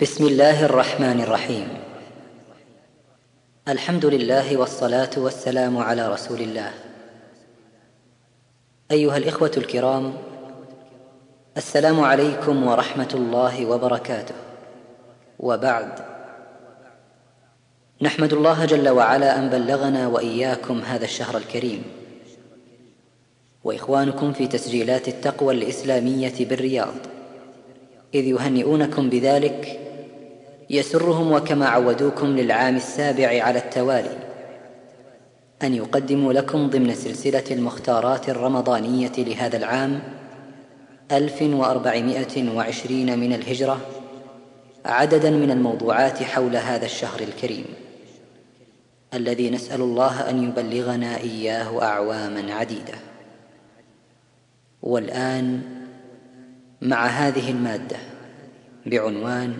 بسم الله الرحمن الرحيم. الحمد لله والصلاة والسلام على رسول الله. أيها الإخوة الكرام السلام عليكم ورحمة الله وبركاته. وبعد نحمد الله جل وعلا أن بلغنا وإياكم هذا الشهر الكريم. وإخوانكم في تسجيلات التقوى الإسلامية بالرياض. إذ يهنئونكم بذلك يسرهم وكما عودوكم للعام السابع على التوالي. أن يقدموا لكم ضمن سلسلة المختارات الرمضانية لهذا العام ألف وأربعمائة وعشرين من الهجرة عددا من الموضوعات حول هذا الشهر الكريم. الذي نسأل الله أن يبلغنا إياه اعواما عديدة. والآن مع هذه المادة بعنوان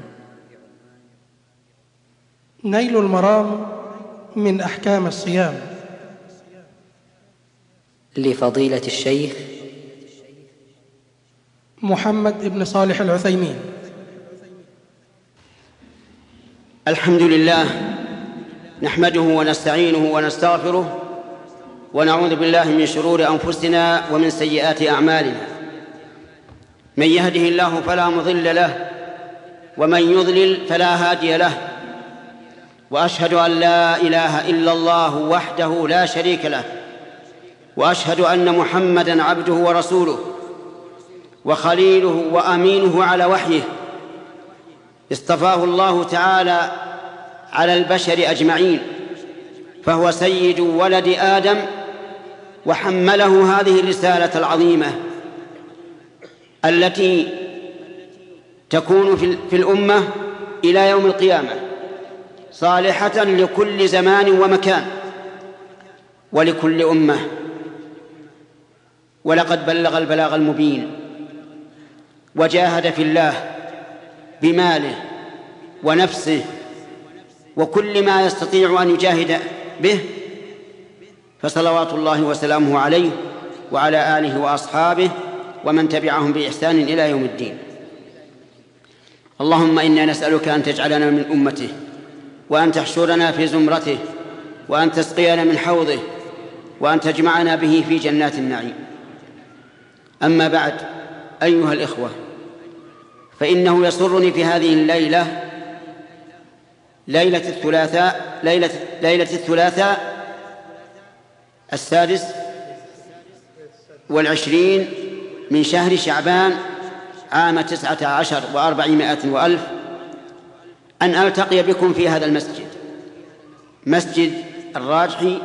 نيل المرام من أحكام الصيام. لفضيلة الشيخ محمد بن صالح العثيمين. الحمد لله نحمده ونستعينه ونستغفره ونعوذ بالله من شرور أنفسنا ومن سيئات أعمالنا. من يهده الله فلا مضل له ومن يضلل فلا هادي له. وأشهد أن لا إله إلا الله وحده لا شريك له وأشهد أن محمدا عبده ورسوله وخليله وأمينه على وحيه. اصطفاه الله تعالى على البشر أجمعين فهو سيد ولد آدم وحمله هذه الرسالة العظيمة التي تكون في الأمة إلى يوم القيامة. صالحة لكل زمان ومكان ولكل أمة. ولقد بلغ البلاغ المبين وجاهد في الله بماله ونفسه وكل ما يستطيع أن يجاهد به فصلوات الله وسلامه عليه وعلى آله وأصحابه ومن تبعهم بإحسان إلى يوم الدين. اللهم إنا نسألك أن تجعلنا من أمته وأن تحشرنا في زمرته وأن تسقينا من حوضه وأن تجمعنا به في جنات النعيم. أما بعد أيها الإخوة فإنه يسرني في هذه الليلة ليلة الثلاثاء ليلة ليلة الثلاثاء السادس والعشرين من شهر شعبان عام تسعة عشر وأربعمائة وألف أن ألتقي بكم في هذا المسجد. مسجد الراجحي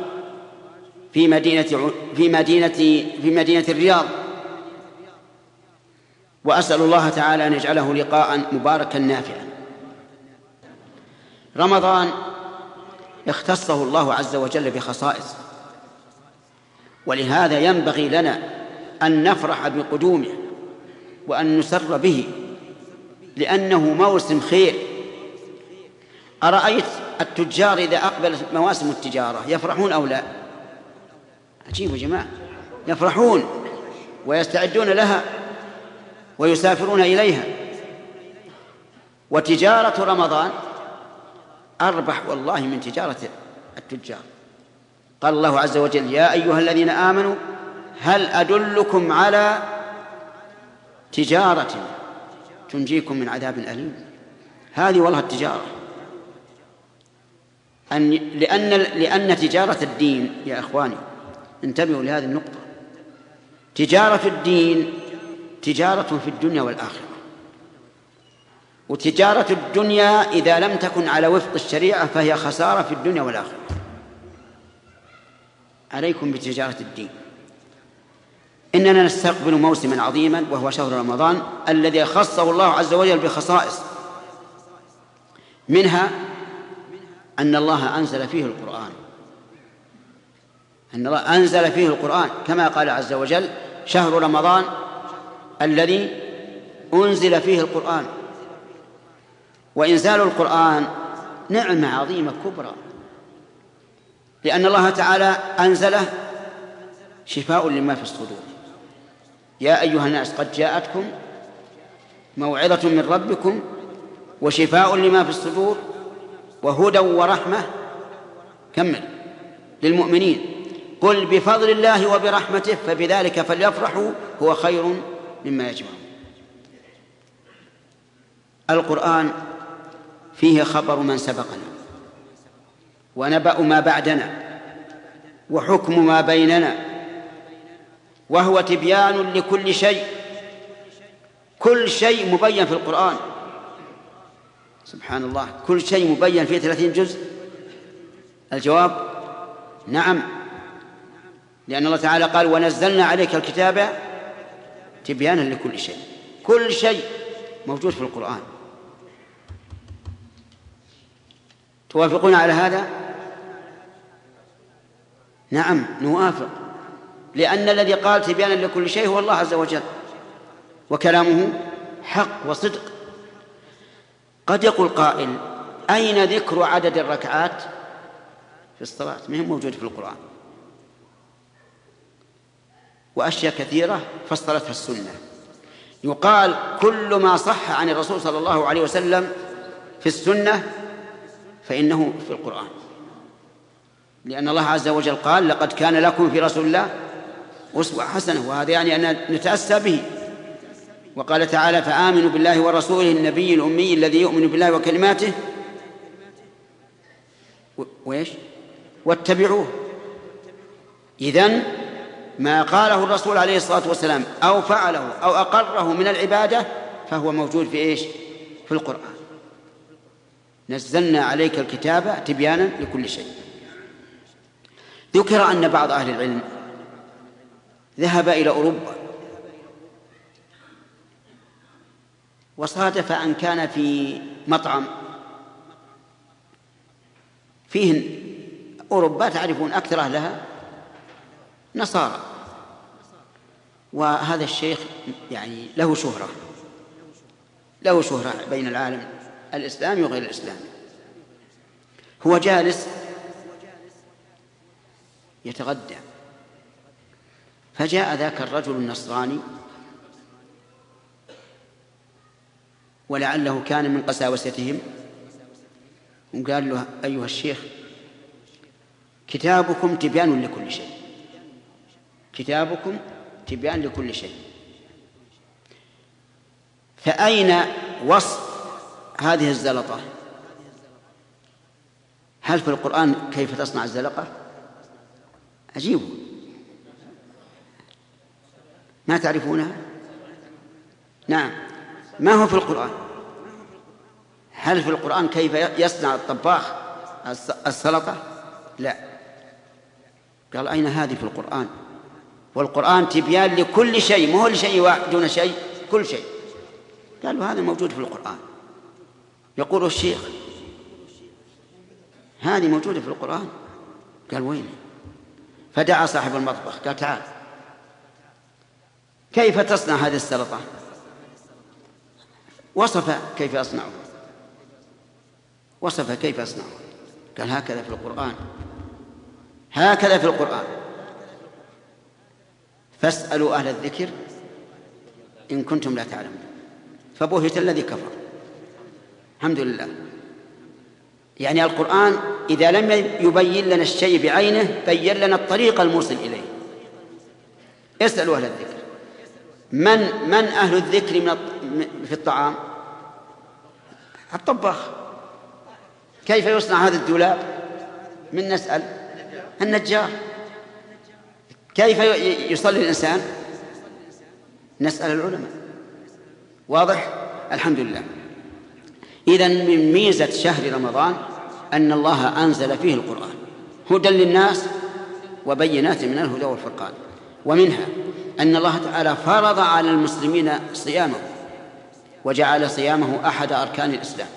في مدينة في مدينة في مدينة الرياض. وأسأل الله تعالى أن يجعله لقاء مباركا نافعا. رمضان اختصه الله عز وجل بخصائص. ولهذا ينبغي لنا أن نفرح بقدومه وأن نسر به لأنه موسم خير. أرأيت التجار إذا أقبلت مواسم التجارة يفرحون أو لا؟ عجيب يا جماعة. يفرحون ويستعدون لها ويسافرون إليها. وتجارة رمضان أربح والله من تجارة التجار. قال الله عز وجل يا أيها الذين آمنوا هل أدلكم على تجارة تنجيكم من عذاب أليم؟ هذه والله التجارة. أن لأن لأن تجارة الدين يا إخواني انتبهوا لهذه النقطة. تجارة الدين تجارة في الدنيا والآخرة. وتجارة الدنيا إذا لم تكن على وفق الشريعة فهي خسارة في الدنيا والآخرة. عليكم بتجارة الدين. إننا نستقبل موسما عظيما وهو شهر رمضان الذي خصه الله عز وجل بخصائص. منها أن الله أنزل فيه القرآن. أن الله أنزل فيه القرآن. كما قال عز وجل شهر رمضان الذي أنزل فيه القرآن. وإنزال القرآن نعمة عظيمة كبرى. لأن الله تعالى أنزله شفاء لما في الصدور. يا أيها الناس قد جاءتكم موعظة من ربكم وشفاء لما في الصدور وهدى ورحمة. كمل. للمؤمنين. قل بفضل الله وبرحمته فبذلك فليفرحوا هو خير مما يجمعون. القرآن فيه خبر من سبقنا ونبأ ما بعدنا وحكم ما بيننا وهو تبيان لكل شيء. كل شيء مبين في القرآن. سبحان الله. كل شيء مبين في ثلاثين جزء. الجواب نعم. لأن الله تعالى قال ونزلنا عليك الكتاب تبيانا لكل شيء. كل شيء موجود في القرآن. توافقون على هذا؟ نعم نوافق. لأن الذي قال تبيانا لكل شيء هو الله عز وجل. وكلامه حق وصدق. قد يقول قائل أين ذكر عدد الركعات؟ في الصلاة ما هي موجود في القرآن. وأشياء كثيرة فصلتها السنة. يقال كل ما صح عن الرسول صلى الله عليه وسلم في السنة فإنه في القرآن. لأن الله عز وجل قال لقد كان لكم في رسول الله أسوة حسنة. وهذا يعني أن نتأسى به. وقال تعالى فآمنوا بالله ورسوله النبي الأمي الذي يؤمن بالله وكلماته. وإيش؟ واتبعوه. إذن ما قاله الرسول عليه الصلاة والسلام أو فعله أو أقره من العبادة فهو موجود في إيش؟ في القرآن. نزلنا عليك الكتاب تبيانا لكل شيء. ذكر أن بعض أهل العلم ذهب إلى أوروبا. وصادف أن كان في مطعم. فيه أوروبا تعرفون أكثر أهلها نصارى. وهذا الشيخ يعني له شهرة. له شهرة بين العالم الإسلامي وغير الإسلامي هو جالس يتغدى. فجاء ذاك الرجل النصراني ولعله كان من قساوستهم. وقال له أيها الشيخ كتابكم تبيان لكل شيء. كتابكم تبيان لكل شيء. فأين وصف هذه الزلطة؟ هل في القرآن كيف تصنع الزلقة؟ عجيب. ما تعرفونها؟ نعم. ما هو في القرآن؟ هل في القرآن كيف يصنع الطباخ السلطة؟ لا. قال أين هذه في القرآن؟ والقرآن تبيان لكل شيء ما هو لشيء دون شيء كل شيء. قالوا هذا موجود في القرآن. يقول الشيخ هذه موجودة في القرآن؟ قال وين؟ فدعا صاحب المطبخ قال تعال. كيف تصنع هذه السلطة؟ وصف كيف يصنعه وصف كيف يصنعه قال هكذا في القرآن. هكذا في القرآن. فاسألوا أهل الذكر إن كنتم لا تعلمون. فبهت الذي كفر. الحمد لله. يعني القرآن إذا لم يبين لنا الشيء بعينه بين لنا الطريق الموصل إليه. اسألوا أهل الذكر. من من أهل الذكر من في الطعام؟ الطباخ. كيف يصنع هذا الدولاب؟ من نسأل. النجار. كيف يصلي الإنسان؟ نسأل العلماء. واضح؟ الحمد لله إذا من ميزة شهر رمضان أن الله أنزل فيه القرآن. هدى للناس وبينات من الهدى والفرقان. ومنها أن الله تعالى فرض على المسلمين صيامه وجعل صيامه أحد أركان الإسلام.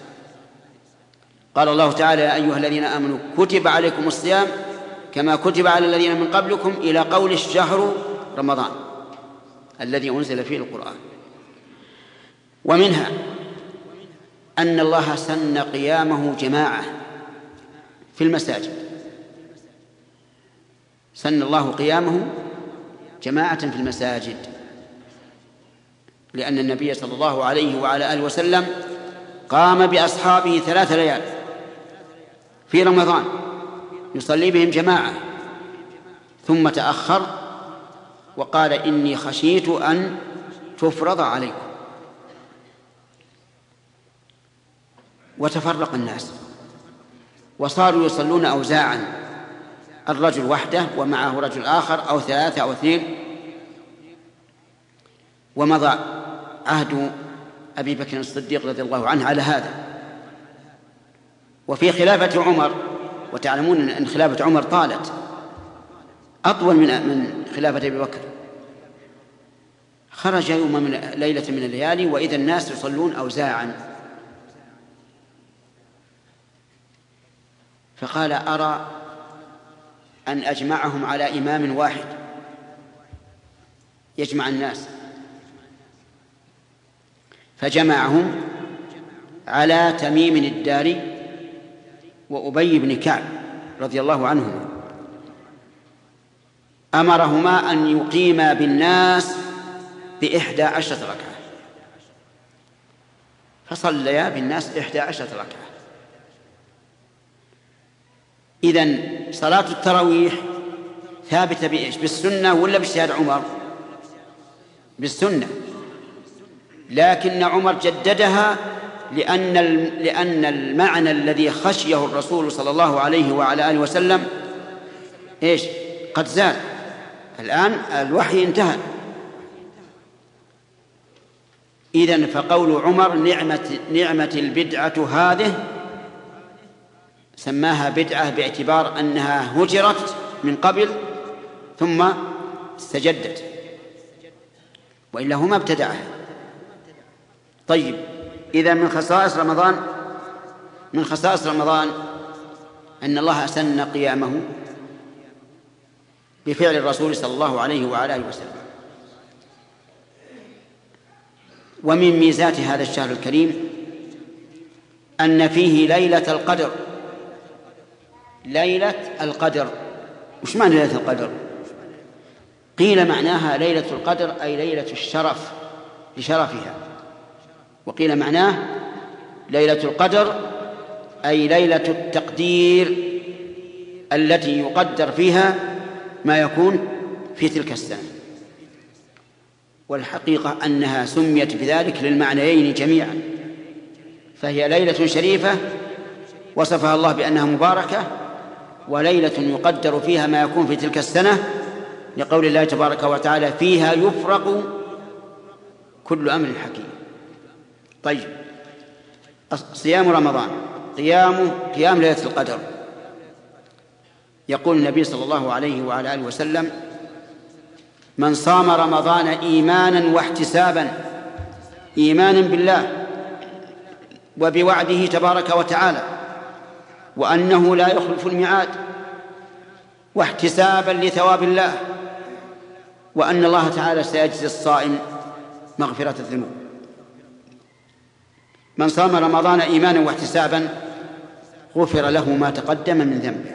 قال الله تعالى يا أيها الذين آمنوا كتب عليكم الصيام كما كتب على الذين من قبلكم إلى قول الشهر رمضان الذي أنزل فيه القرآن. ومنها أن الله سن قيامه جماعة في المساجد. سن الله قيامه جماعة في المساجد. لأن النبي صلى الله عليه وعلى آله وسلم قام بأصحابه ثلاث ليال. في رمضان. يصلي بهم جماعة. ثم تأخر وقال إني خشيت أن تفرض عليكم. وتفرق الناس. وصاروا يصلون أوزاعا. الرجل وحده ومعه رجل آخر أو ثلاثة أو اثنين. ومضى عهد أبي بكر الصديق رضي الله عنه على هذا. وفي خلافة عمر وتعلمون أن خلافة عمر طالت. أطول من من خلافة أبي بكر. خرج يوم من ليلة من الليالي وإذا الناس يصلون أوزاعا. فقال أرى أن أجمعهم على إمام واحد. يجمع الناس. فجمعهم على تميم الداري وأبي بن كعب رضي الله عنهما أمرهما أن يقيما بالناس بإحدى عشرة ركعة فصليا بالناس إحدى عشرة ركعة إذن صلاة التراويح ثابتة بإيش؟ بالسنة ولا باجتهاد عمر؟ بالسنة لكن عمر جددها لأن لأن المعنى الذي خشيه الرسول صلى الله عليه وعلى آله وسلم إيش؟ قد زال الآن الوحي انتهى. إذن فقول عمر نعمة نعمة البدعة هذه سماها بدعة باعتبار أنها هجرت من قبل ثم استجدت. وإلا هو ما ابتدعها طيب. إذا من خصائص رمضان من خصائص رمضان أن الله أسن قيامه بفعل الرسول صلى الله عليه وعلى آله وسلم. ومن ميزات هذا الشهر الكريم أن فيه ليلة القدر. ليلة القدر. وش معنى ليلة القدر؟ قيل معناها ليلة القدر أي ليلة الشرف لشرفها. وقيل معناه ليلة القدر أي ليلة التقدير التي يقدر فيها ما يكون في تلك السنة. والحقيقة أنها سميت بذلك للمعنيين جميعا. فهي ليلة شريفة وصفها الله بأنها مباركة وليلة يقدر فيها ما يكون في تلك السنة لقول الله تبارك وتعالى فيها يفرق كل أمر حكيم. طيب. صيام رمضان. قيام قيام ليلة القدر. يقول النبي صلى الله عليه وعلى آله وسلم من صام رمضان إيمانا واحتسابا إيمانا بالله وبوعده تبارك وتعالى وأنه لا يخلف الميعاد واحتسابا لثواب الله وأن الله تعالى سيجزي الصائم مغفرة الذنوب. من صام رمضان إيمانا واحتسابا غفر له ما تقدم من ذنبه.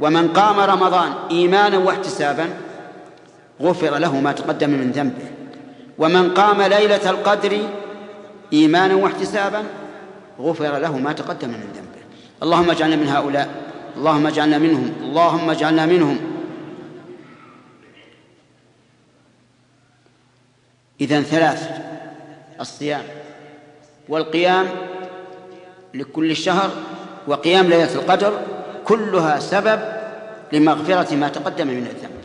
ومن قام رمضان إيمانا واحتسابا غفر له ما تقدم من ذنبه. ومن قام ليلة القدر إيمانا واحتسابا غفر له ما تقدم من ذنبه. اللهم اجعلنا من هؤلاء اللهم اجعلنا منهم اللهم اجعلنا منهم. إذن ثلاث الصيام. والقيام لكل شهر وقيام ليلة القدر كلها سبب لمغفرة ما تقدم من الذنب.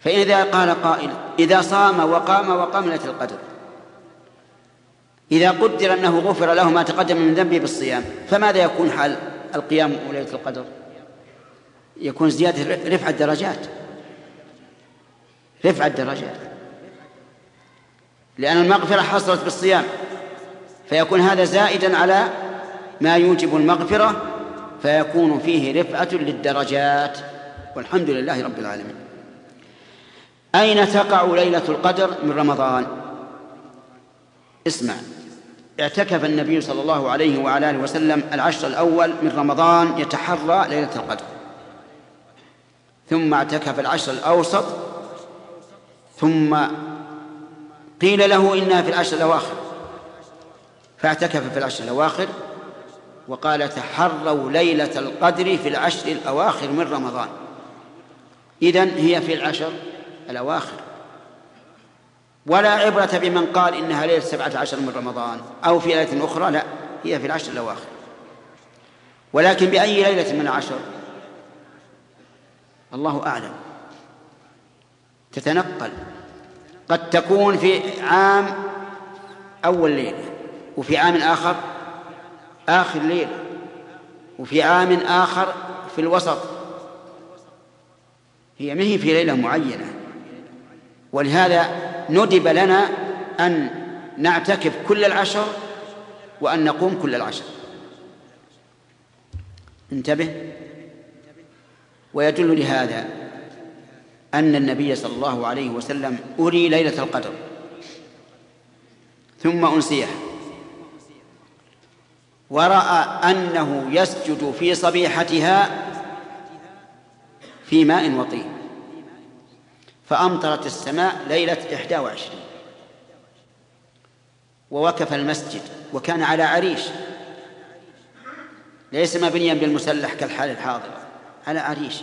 فإذا قال قائل إذا صام وقام وقام ليلة القدر. إذا قدر أنه غفر له ما تقدم من ذنبه بالصيام فماذا يكون حال القيام وليلة القدر؟ يكون زيادة رفع الدرجات. رفع الدرجات. لأن المغفرة حصلت بالصيام. فيكون هذا زائدا على ما يوجب المغفرة فيكون فيه رفعة للدرجات. والحمد لله رب العالمين. أين تقع ليلة القدر من رمضان؟ اسمع. اعتكف النبي صلى الله عليه وعلى آله وسلم العشر الأول من رمضان يتحرى ليلة القدر. ثم اعتكف العشر الأوسط ثم قيل له انها في العشر الأواخر. فاعتكف في العشر الأواخر وقال تحروا ليلة القدر في العشر الأواخر من رمضان. إذن هي في العشر الأواخر. ولا عبرة بمن قال إنها ليلة سبعة عشر من رمضان أو في ليلة أخرى لا هي في العشر الأواخر. ولكن بأي ليلة من العشر؟ الله أعلم. تتنقل. قد تكون في عام أول ليلة وفي عام آخر آخر ليلة وفي عام آخر في الوسط. هي ما هي في ليلة معينة. ولهذا ندب لنا أن نعتكف كل العشر وأن نقوم كل العشر. انتبه. ويدل لهذا أن النبي صلى الله عليه وسلم أري ليلة القدر ثم أنسيها ورأى أنه يسجد في صبيحتها في ماء وطين. فأمطرت السماء ليلة إحدى وعشرين. ووقف المسجد وكان على عريش. ليس مبنيا بالمسلح كالحال الحاضرة على عريش.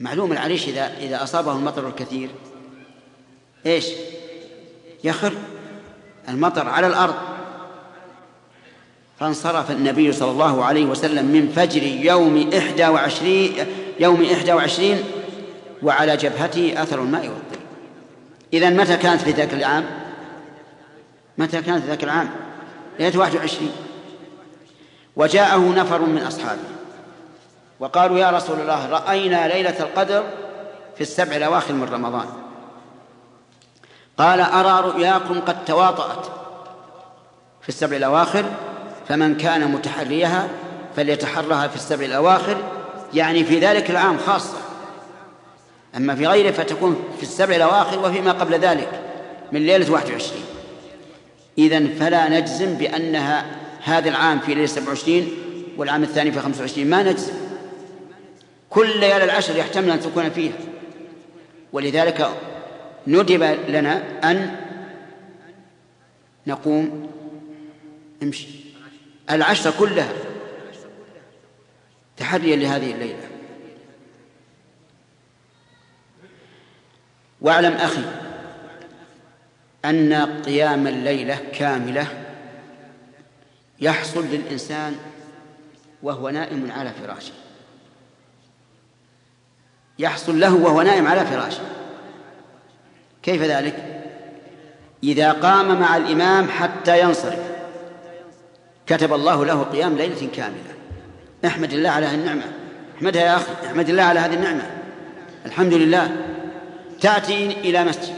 معلوم العريش إذا إذا أصابه المطر الكثير. إيش؟ يخر المطر على الأرض. فانصرف النبي صلى الله عليه وسلم من فجر يوم إحدى وعشرين يوم إحدى وعشرين وعلى جبهته أثر الماء والطين إذا متى كانت في ذاك العام؟ متى كانت في ذاك العام؟ ليلة واحد وعشرين. وجاءه نفر من أصحابه. وقالوا يا رسول الله رأينا ليلة القدر في السبع الأواخر من رمضان. قال أرى رؤياكم قد تواطأت في السبع الأواخر فمن كان متحريها فليتحرها في السبع الأواخر يعني في ذلك العام خاصة. أما في غيره فتكون في السبع الأواخر وفيما قبل ذلك من ليلة 21 إذا فلا نجزم بأنها هذا العام في ليلة 27 والعام الثاني في 25 ما نجزم. كل ليالي العشر يحتمل أن تكون فيها. ولذلك ندب لنا أن نقوم. امشي. العشر كلها تحريا لهذه الليلة. واعلم أخي أن قيام الليلة كاملة يحصل للإنسان وهو نائم على فراشه. يحصل له وهو نائم على فراشه. كيف ذلك؟ إذا قام مع الإمام حتى ينصرف. كتب الله له قيام ليلة كاملة. احمد الله على هذه النعمة. احمدها يا أخي. احمد الله على هذه النعمة. الحمد لله. تأتي إلى مسجد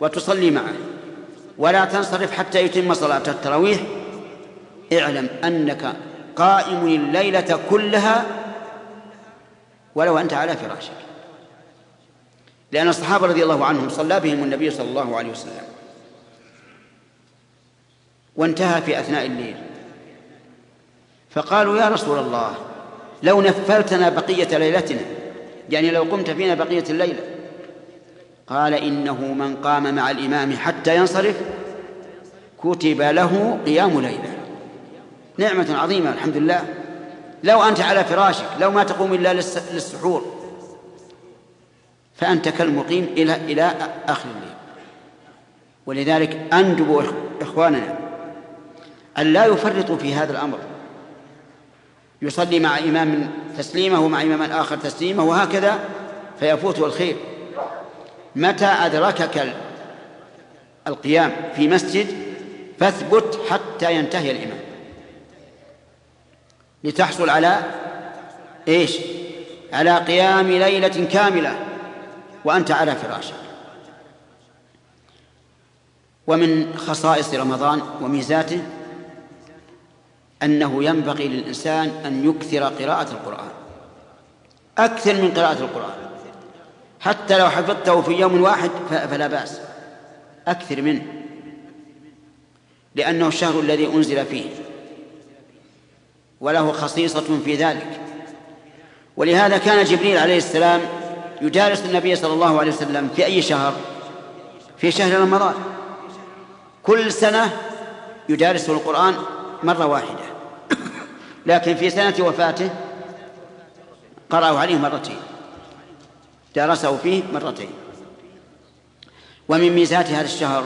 وتصلي معه. ولا تنصرف حتى يتم صلاة التراويح. اعلم أنك قائم الليلة كلها ولو أنت على فراشك لأن الصحابة رضي الله عنهم صلى بهم النبي صلى الله عليه وسلم. وانتهى في أثناء الليل. فقالوا يا رسول الله لو نفلتنا بقية ليلتنا يعني لو قمت فينا بقية الليلة. قال إنه من قام مع الإمام حتى ينصرف كتب له قيام ليلة. نعمة عظيمة الحمد لله. لو أنت على فراشك لو ما تقوم إلا للسحور. فأنت كالمقيم إلى إلى آخر الليل. ولذلك أندب إخواننا أن لا يفرطوا في هذا الأمر. يصلي مع إمام تسليمه ومع إمام آخر تسليمه وهكذا فيفوته الخير متى أدركك القيام في مسجد فاثبت حتى ينتهي الإمام. لتحصل على إيش؟ على قيام ليلة كاملة وأنت على فراشك ومن خصائص رمضان وميزاته أنه ينبغي للإنسان أن يكثر قراءة القرآن. أكثر من قراءة القرآن. حتى لو حفظته في يوم واحد فلا بأس. أكثر منه. لأنه الشهر الذي أنزل فيه. وله خصيصة في ذلك. ولهذا كان جبريل عليه السلام يجالس النبي صلى الله عليه وسلم في أي شهر؟ في شهر رمضان. كل سنة يدارسه القرآن مرة واحدة. لكن في سنة وفاته قرأه عليه مرتين. درسه فيه مرتين. ومن ميزات هذا الشهر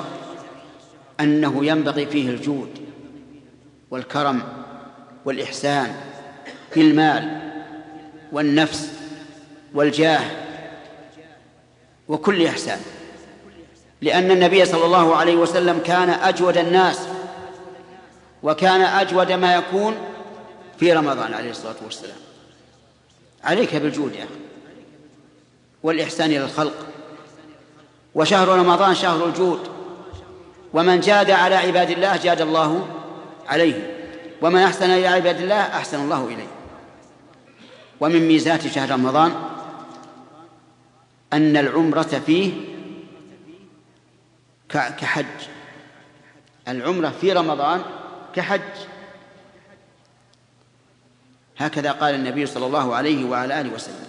أنه ينبغي فيه الجود والكرم والإحسان في المال والنفس والجاه وكل إحسان لأن النبي صلى الله عليه وسلم كان أجود الناس وكان أجود ما يكون في رمضان عليه الصلاة والسلام. عليك بالجود يا أخي والإحسان إلى الخلق. وشهر رمضان شهر الجود ومن جاد على عباد الله جاد الله عليه. ومن أحسن إلى عباد الله أحسن الله إليه. ومن ميزات شهر رمضان أن العمرة فيه كحج. العمرة في رمضان كحج. هكذا قال النبي صلى الله عليه وعلى آله وسلم.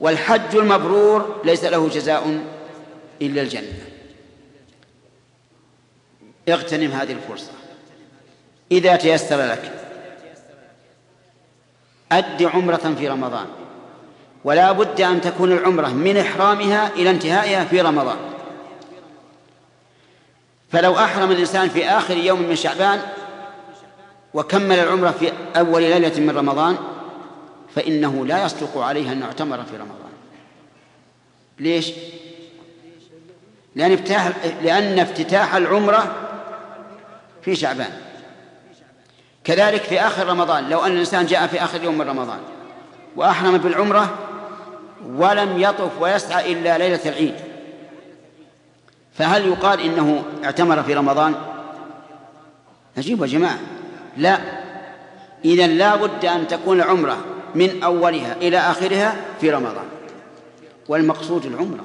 والحج المبرور ليس له جزاء إلا الجنة. اغتنم هذه الفرصة. إذا تيسر لك. أد عمرة في رمضان. ولا بد أن تكون العمرة من إحرامها إلى انتهائها في رمضان. فلو أحرم الإنسان في آخر يوم من شعبان وكمل العمرة في أول ليلة من رمضان فإنه لا يصدق عليه أن يعتمر في رمضان. ليش؟ لأن افتتاح لأن افتتاح العمرة في شعبان. كذلك في آخر رمضان لو أن الإنسان جاء في آخر يوم من رمضان وأحرم بالعمرة ولم يطف ويسعى إلا ليلة العيد فهل يقال إنه اعتمر في رمضان؟ نجيب يا جماعة. لا. إذا لا بد أن تكون العمرة من أولها إلى آخرها في رمضان. والمقصود العمرة.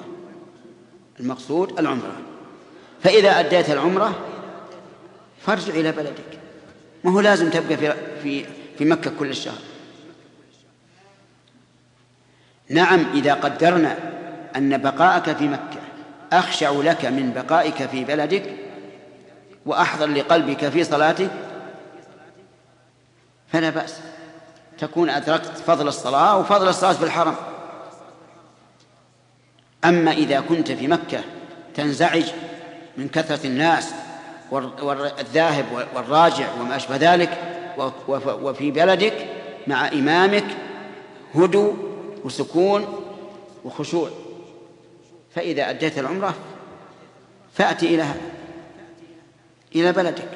المقصود العمرة. فإذا أديت العمرة فارجع إلى بلدك. ما هو لازم تبقى في في في مكة كل الشهر. نعم إذا قدرنا أن بقاءك في مكة أخشع لك من بقائك في بلدك وأحضر لقلبك في صلاتك فلا بأس. تكون أدركت فضل الصلاة وفضل الصلاة في الحرم. أما إذا كنت في مكة تنزعج من كثرة الناس والذاهب والراجع وما أشبه ذلك وفي بلدك مع إمامك هدوء وسكون وخشوع. فإذا أديت العمرة فأتي إلى إلى بلدك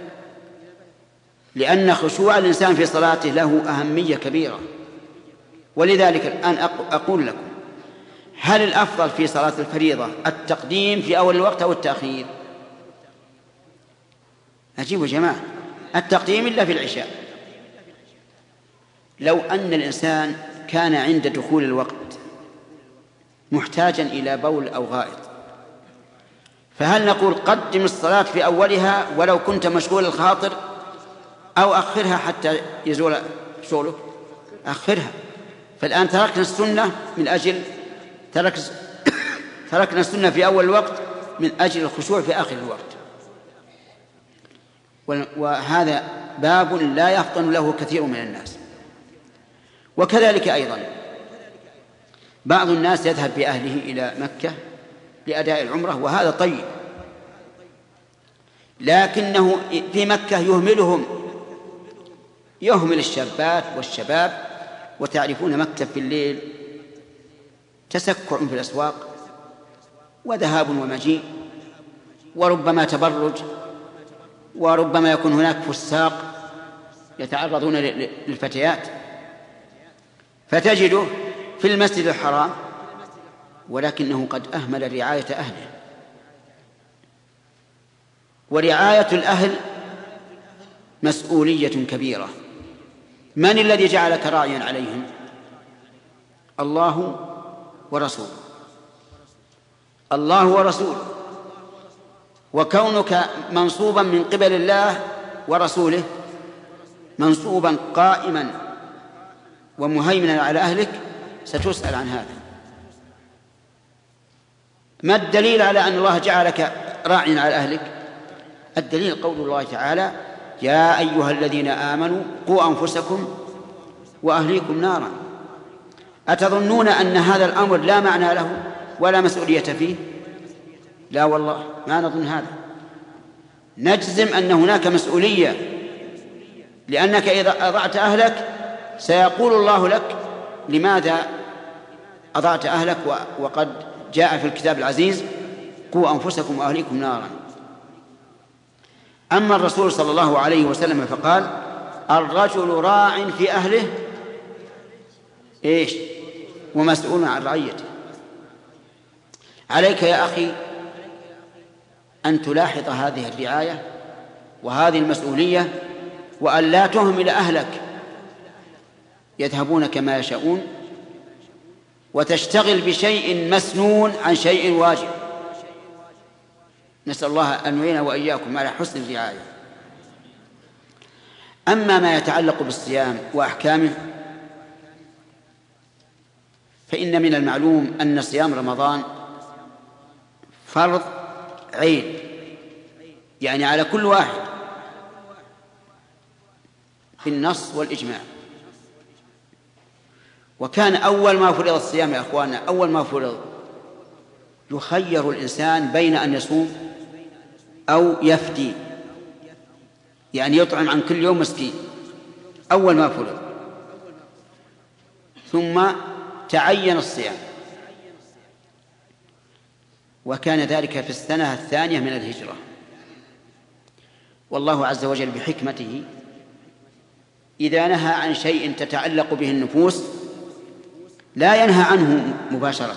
لأن خشوع الإنسان في صلاته له أهمية كبيرة. ولذلك الآن أقول لكم هل الأفضل في صلاة الفريضة التقديم في أول الوقت أو التأخير؟ أجيب يا جماعة. التقديم إلا في العشاء. لو أن الإنسان كان عند دخول الوقت محتاجا إلى بول أو غائط فهل نقول قدم الصلاة في أولها ولو كنت مشغول الخاطر أو أخرها حتى يزول شغلك؟ أخرها. فالآن تركنا السنة من أجل ترك تركنا السنة في أول الوقت من أجل الخشوع في آخر الوقت. وهذا باب لا يفطن له كثير من الناس. وكذلك أيضا بعض الناس يذهب بأهله إلى مكة لأداء العمرة وهذا طيب. لكنه في مكة يهملهم يهمل الشابات والشباب وتعرفون مكة في الليل تسكع في الأسواق وذهاب ومجيء وربما تبرج. وربما يكون هناك فساق يتعرضون للفتيات. فتجده في المسجد الحرام ولكنه قد أهمل رعاية أهله. ورعاية الأهل مسؤولية كبيرة. من الذي جعلك راعيا عليهم؟ الله ورسوله. الله ورسوله. وكونك منصوبا من قبل الله ورسوله منصوبا قائما ومهيمنا على أهلك ستسأل عن هذا. ما الدليل على أن الله جعلك راعيا على أهلك؟ الدليل قول الله تعالى يا أيها الذين آمنوا قوا أنفسكم وأهليكم نارا. أتظنون أن هذا الأمر لا معنى له ولا مسؤولية فيه؟ لا والله ما نظن هذا. نجزم أن هناك مسؤولية لأنك إذا أضعت أهلك سيقول الله لك لماذا أضعت أهلك وقد جاء في الكتاب العزيز قوا أنفسكم وأهليكم نارا. أما الرسول صلى الله عليه وسلم فقال الرجل راع في أهله إيش؟ ومسؤول عن رعيته. عليك يا أخي أن تلاحظ هذه الرعاية وهذه المسؤولية وأن لا تهمل أهلك. يذهبون كما يشاءون وتشتغل بشيء مسنون عن شيء واجب. نسأل الله أن يعين وإياكم على حسن الرعاية. أما ما يتعلق بالصيام وأحكامه فإن من المعلوم أن صيام رمضان فرض عين يعني على كل واحد. بالنص والإجماع. وكان أول ما فرض الصيام يا أخواننا أول ما فرض. يخير الإنسان بين أن يصوم أو يفدي يعني يطعم عن كل يوم مسكين. أول ما فرض. ثم تعين الصيام. وكان ذلك في السنة الثانية من الهجرة. والله عز وجل بحكمته إذا نهى عن شيء تتعلق به النفوس لا ينهى عنه مباشرة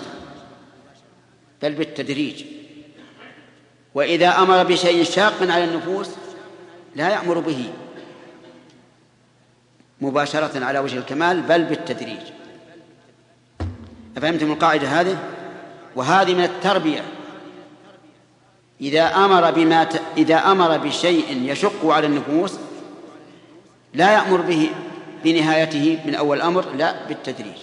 بل بالتدريج. وإذا أمر بشيء شاق على النفوس لا يأمر به مباشرة على وجه الكمال بل بالتدريج. أفهمتم القاعدة هذه؟ وهذه من التربية. إذا أمر بما ت... إذا أمر بشيء يشق على النفوس لا يأمر به بنهايته من أول الأمر لا بالتدريج.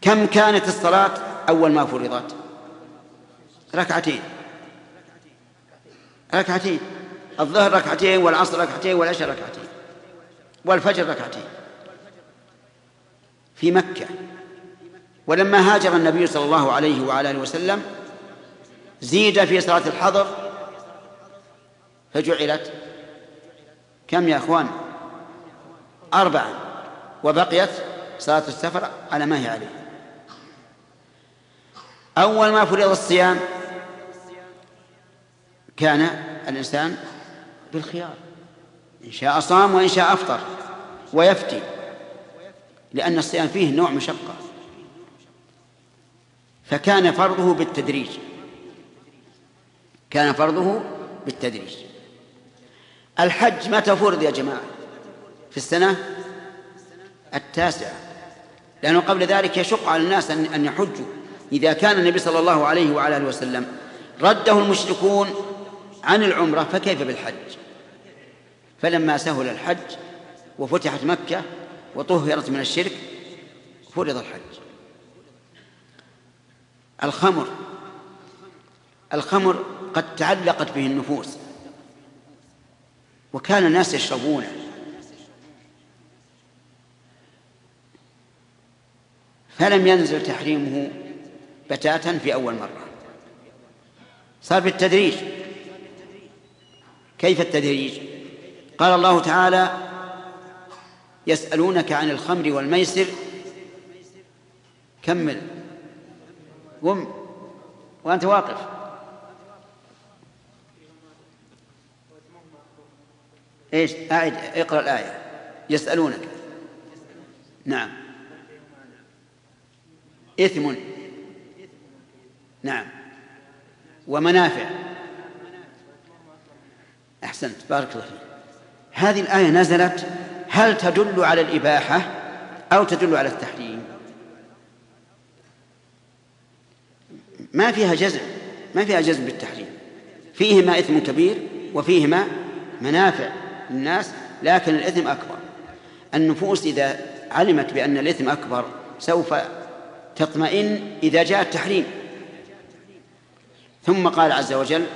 كم كانت الصلاة أول ما فرضت؟ ركعتين. ركعتين. الظهر ركعتين والعصر ركعتين والعشاء ركعتين والفجر ركعتين. في مكة. ولما هاجر النبي صلى الله عليه وعلى آله وسلم زيد في صلاة الحضر فجعلت كم يا إخوان؟ أربعة وبقيت صلاة السفر على ما هي عليه. أول ما فرض الصيام كان الإنسان بالخيار إن شاء صام وإن شاء أفطر ويفتي لأن الصيام فيه نوع مشقة. فكان فرضه بالتدريج. كان فرضه بالتدريج. الحج متى فرض يا جماعة؟ في السنة التاسعة. لأنه قبل ذلك يشق على الناس أن يحجوا. إذا كان النبي صلى الله عليه وعلى آله وسلم رده المشركون عن العمرة فكيف بالحج؟ فلما سهل الحج وفتحت مكة وطهرت من الشرك فرض الحج. الخمر الخمر قد تعلقت به النفوس. وكان الناس يشربونه. فلم ينزل تحريمه بتاتا في أول مرة. صار بالتدريج كيف التدريج؟ قال الله تعالى يسألونك عن الخمر والميسر. كمل. قم. وأنت واقف. إيش؟ أعد اقرأ الآية. يسألونك. نعم. إثم. نعم. ومنافع. أحسنت. بارك الله فيك. هذه الآية نزلت هل تدل على الإباحة أو تدل على التحريم؟ ما فيها جزم ما فيها جزم بالتحريم. فيهما إثم كبير وفيهما منافع. للناس لكن الإثم أكبر. النفوس إذا علمت بأن الإثم أكبر سوف تطمئن إذا جاء التحريم. ثم قال عز وجل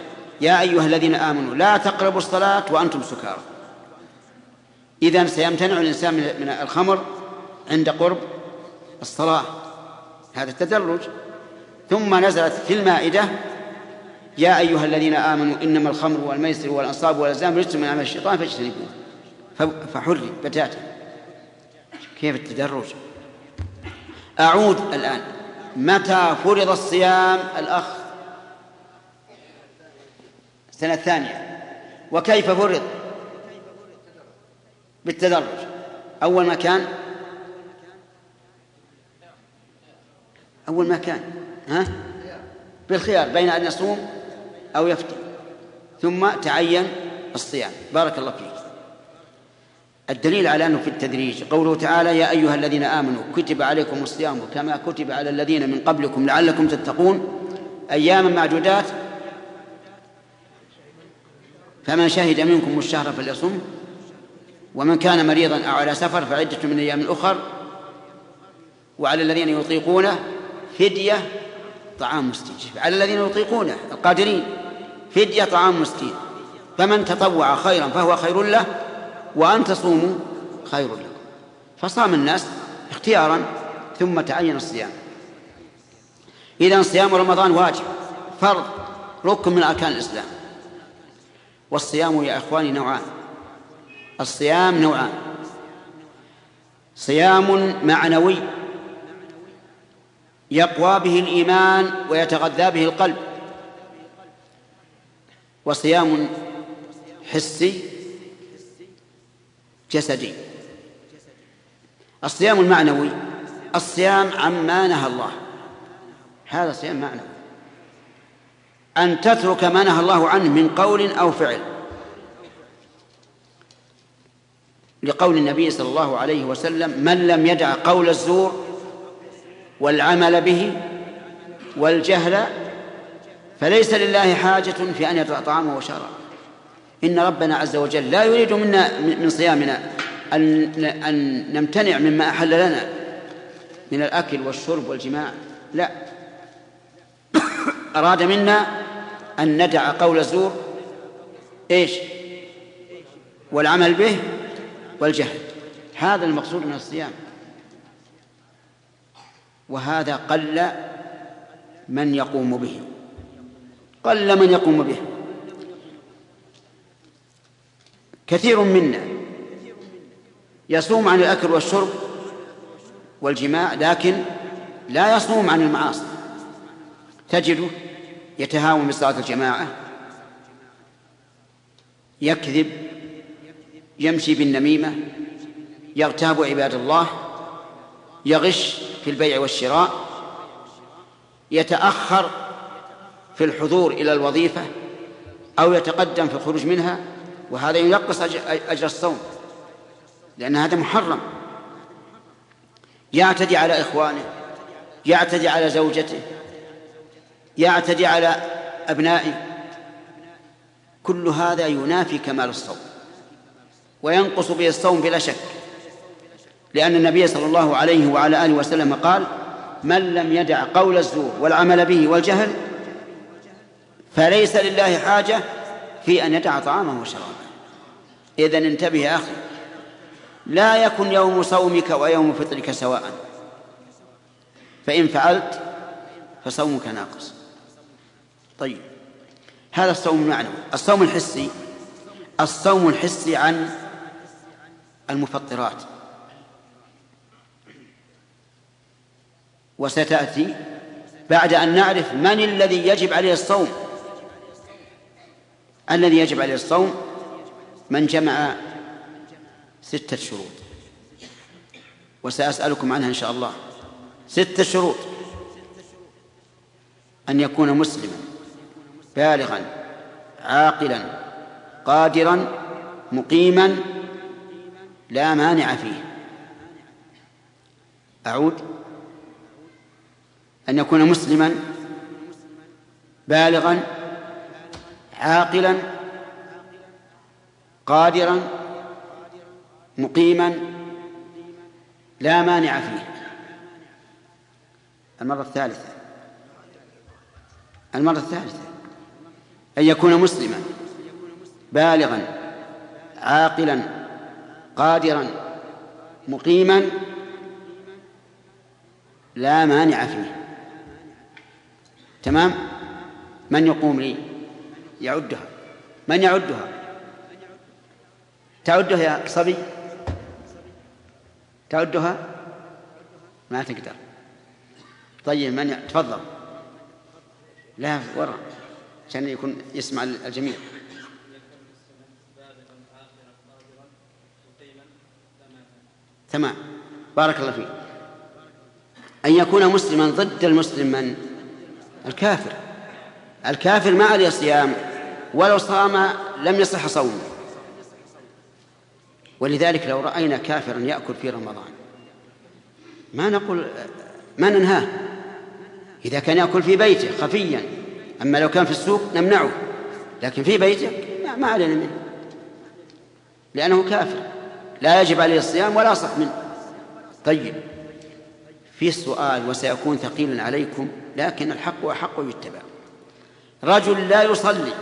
يا أيها الذين آمنوا لا تقربوا الصلاة وأنتم سكارى. إذا سيمتنع الإنسان من الخمر عند قرب الصلاة. هذا التدرج. ثم نزلت في المائدة يا أيها الذين آمنوا إنما الخمر والميسر والأنصاب والأزلام رجس من عمل الشيطان فاجتنبوه. فحرم بتاتا. كيف التدرج؟ أعود الآن. متى فرض الصيام الأخ؟ السنة الثانية. وكيف فرض؟ بالتدرج. أول ما كان؟ أول ما كان. ها؟ بالخيار بين أن يصوم أو يفتي ثم تعين الصيام. بارك الله فيك. الدليل على أنه في التدريج قوله تعالى يا أيها الذين آمنوا كتب عليكم الصيام كما كتب على الذين من قبلكم لعلكم تتقون. أياما معدودات. فمن شهد منكم الشهر فليصم. ومن كان مريضا أو على سفر فعدة من أيام أخر. وعلى الذين يطيقونه فدية طعام مسكين على الذين يطيقونه القادرين. فدية طعام مسكين. فمن تطوع خيرا فهو خير له وأن تصوموا خير لكم. فصام الناس اختيارا ثم تعين الصيام. إذا صيام رمضان واجب فرض ركن من أركان الإسلام. والصيام يا إخواني نوعان. الصيام نوعان. صيام معنوي يقوى به الإيمان ويتغذى به القلب. وصيام حسي جسدي. الصيام المعنوي الصيام عما نهى الله. هذا صيام معنوي. أن تترك ما نهى الله عنه من قول أو فعل. لقول النبي صلى الله عليه وسلم من لم يدع قول الزور والعمل به والجهل فليس لله حاجة في أن يدع طعامه وشرابه. إن ربنا عز وجل لا يريد منا من صيامنا أن أن نمتنع مما أحل لنا من الأكل والشرب والجماع. لا. أراد منا أن ندع قول الزور إيش؟ والعمل به والجهل. هذا المقصود من الصيام. وهذا قل من يقوم به. قل من يقوم به. كثير منا يصوم عن الأكل والشرب والجماع لكن لا يصوم عن المعاصي. تجده يتهاون بصلاة الجماعة يكذب يمشي بالنميمة يغتاب عباد الله يغش في البيع والشراء يتأخر في الحضور إلى الوظيفة أو يتقدم في الخروج منها وهذا ينقص أجر الصوم لأن هذا محرم. يعتدي على إخوانه يعتدي على زوجته يعتدي على أبنائه. كل هذا ينافي كمال الصوم وينقص به الصوم بلا شك لأن النبي صلى الله عليه وعلى آله وسلم قال من لم يدع قول الزور والعمل به والجهل فليس لله حاجة في أن يدع طعامه وشرابه إذن انتبه يا أخي. لا يكن يوم صومك ويوم فطرك سواء. فإن فعلت فصومك ناقص. طيب. هذا الصوم المعنوي. الصوم الحسي. الصوم الحسي عن المفطرات. وستأتي بعد أن نعرف من الذي يجب عليه الصوم. الذي يجب عليه الصوم من جمع ستة شروط. وسأسألكم عنها إن شاء الله. ستة شروط. أن يكون مسلما بالغا عاقلا قادرا مقيما لا مانع فيه. أعود. أن يكون مسلما بالغا عاقلا قادرا مقيما لا مانع فيه. المرة الثالثة. المرة الثالثة. أن يكون مسلما بالغا عاقلا قادرا مقيما لا مانع فيه. تمام؟ من يقوم لي؟ يعدها. من يعدها؟ تعدها يا صبي؟ تعدها؟ ما تقدر. طيب من. تفضل. لا ورا عشان يكون يسمع الجميع. تمام. بارك الله فيك. أن يكون مسلما ضد المسلم من؟ الكافر. الكافر ما عليه صيام ولو صام لم يصح صومه. ولذلك لو رأينا كافرا يأكل في رمضان ما نقول ما ننهاه. إذا كان يأكل في بيته خفيا أما لو كان في السوق نمنعه لكن في بيته ما علينا منه. لأنه كافر لا يجب عليه الصيام ولا صح منه. طيب في سؤال وسيكون ثقيلا عليكم لكن الحق أحق يتبع. رجل لا يصلي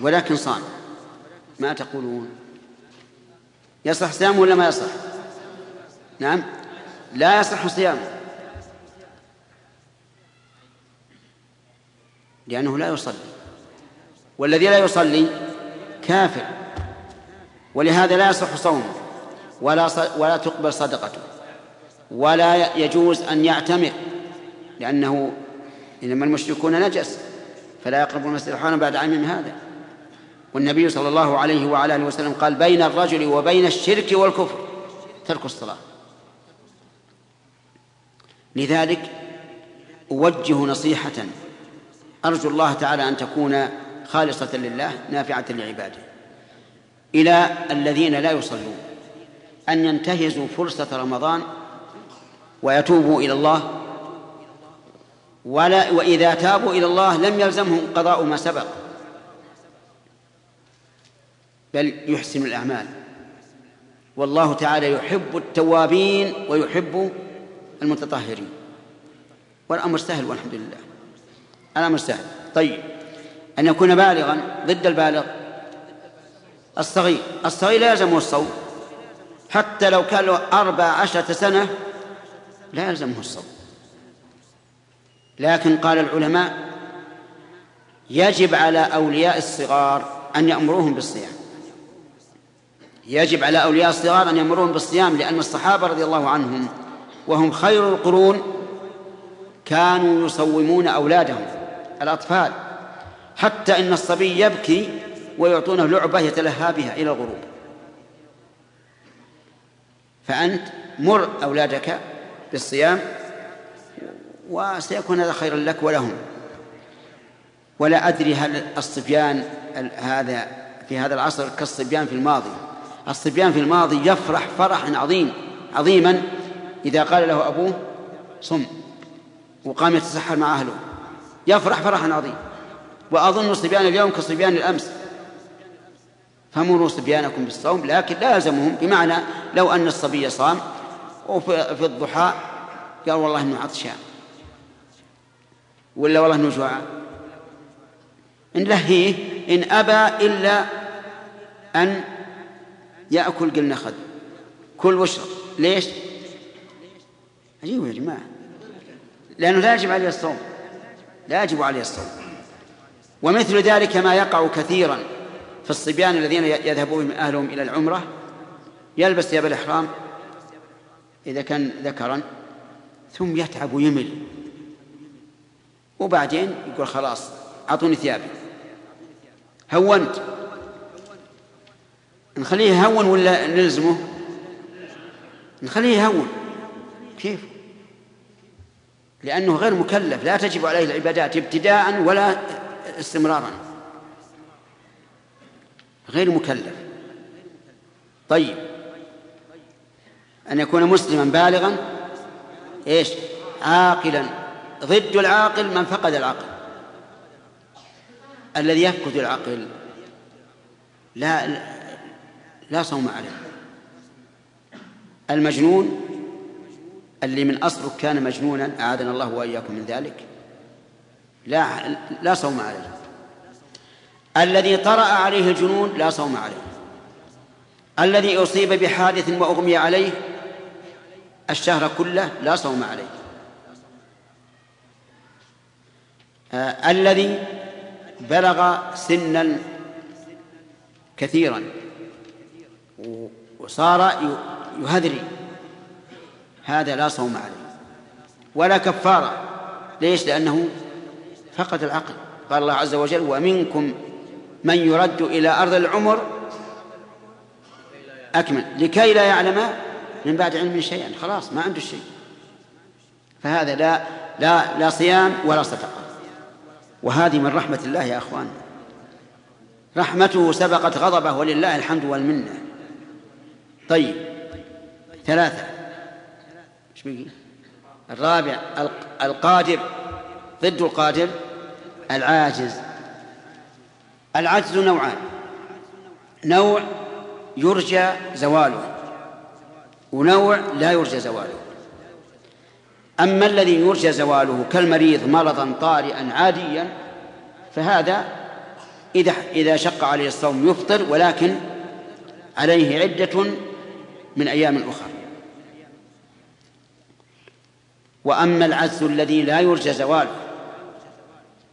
ولكن صام. ما تقولون؟ يصح صيامه ولا ما يصح؟ نعم. لا يصح صيامه. لأنه لا يصلي. والذي لا يصلي كافر. ولهذا لا يصح صومه. ولا ولا تقبل صدقته. ولا يجوز أن يعتمر. لأنه إنما المشركون نجس. فلا يقربوا المسجد الحرام بعد عام هذا. والنبي صلى الله عليه وعلى آله وسلم قال بين الرجل وبين الشرك والكفر ترك الصلاة. لذلك أوجه نصيحة أرجو الله تعالى أن تكون خالصة لله نافعة لعباده. إلى الذين لا يصلون أن ينتهزوا فرصة رمضان ويتوبوا إلى الله ولا وإذا تابوا إلى الله لم يلزمهم قضاء ما سبق. بل يحسن الأعمال. والله تعالى يحب التوابين ويحب المتطهرين. والأمر سهل والحمد لله الأمر سهل. طيب. أن يكون بالغا ضد البالغ. الصغير. الصغير لا يلزمه الصوم. حتى لو كان له أربع عشرة سنة لا يلزمه الصوم. لكن قال العلماء يجب على أولياء الصغار أن يأمروهم بالصيام. يجب على أولياء الصغار أن يمرون بالصيام لأن الصحابة رضي الله عنهم وهم خير القرون كانوا يصومون أولادهم الأطفال حتى إن الصبي يبكي ويعطونه لعبة يتلهى بها إلى الغروب. فأنت مر أولادك بالصيام وسيكون هذا خيرا لك ولهم. ولا أدري هل الصبيان هذا في هذا العصر كالصبيان في الماضي. الصبيان في الماضي يفرح فرحا عظيم عظيما إذا قال له أبوه صم. وقام يتسحر مع أهله. يفرح فرحا عظيما وأظن صبيان اليوم كصبيان الأمس. فمروا صبيانكم بالصوم لكن لا يلزمهم. بمعنى لو أن الصبي صام وفي الضحى قال والله إنه عطشان. ولا والله إنه جوعان لهيه إن أبى إلا أن يأكل قلنا خذ. كل واشرب ليش؟ عجيب يا جماعة. لأنه لا يجب عليه الصوم. لا يجب عليه الصوم. ومثل ذلك ما يقع كثيرا في الصبيان الذين يذهبون من أهلهم إلى العمرة. يلبس ثياب الإحرام إذا كان ذكرا ثم يتعب ويمل. وبعدين يقول خلاص أعطوني ثيابي. هونت. نخليه يهون ولا نلزمه؟ نخليه يهون. كيف؟ لأنه غير مكلف لا تجب عليه العبادات ابتداء ولا استمرارا. غير مكلف. طيب. أن يكون مسلما بالغا إيش؟ عاقلا. ضد العاقل من فقد العقل الذي يفقد العقل لا لا صوم عليه. المجنون اللي من أصله كان مجنونا أعاذنا الله وإياكم من ذلك لا لا صوم عليه. الذي طرأ عليه الجنون لا صوم عليه. الذي أصيب بحادث وأغمي عليه الشهر كله لا صوم عليه آه الذي بلغ سنا كثيرا. وصار يهذري. هذا لا صوم عليه ولا كفارة. ليش؟ لأنه فقد العقل. قال الله عز وجل ومنكم من يرد إلى أرض العمر أكمل. لكي لا يعلم من بعد علم شيئا. خلاص ما عنده شيء. فهذا لا لا لا صيام ولا صدقة. وهذه من رحمة الله يا أخوان. رحمته سبقت غضبه ولله الحمد والمنة. طيب ثلاثة. الرابع القادر ضد القادر العاجز. العجز نوعان. نوع يرجى زواله ونوع لا يرجى زواله. أما الذي يرجى زواله كالمريض مرضا طارئا عاديا فهذا إذا إذا شق عليه الصوم يفطر ولكن عليه عدة من أيام أخرى وأما العجز الذي لا يرجى زواله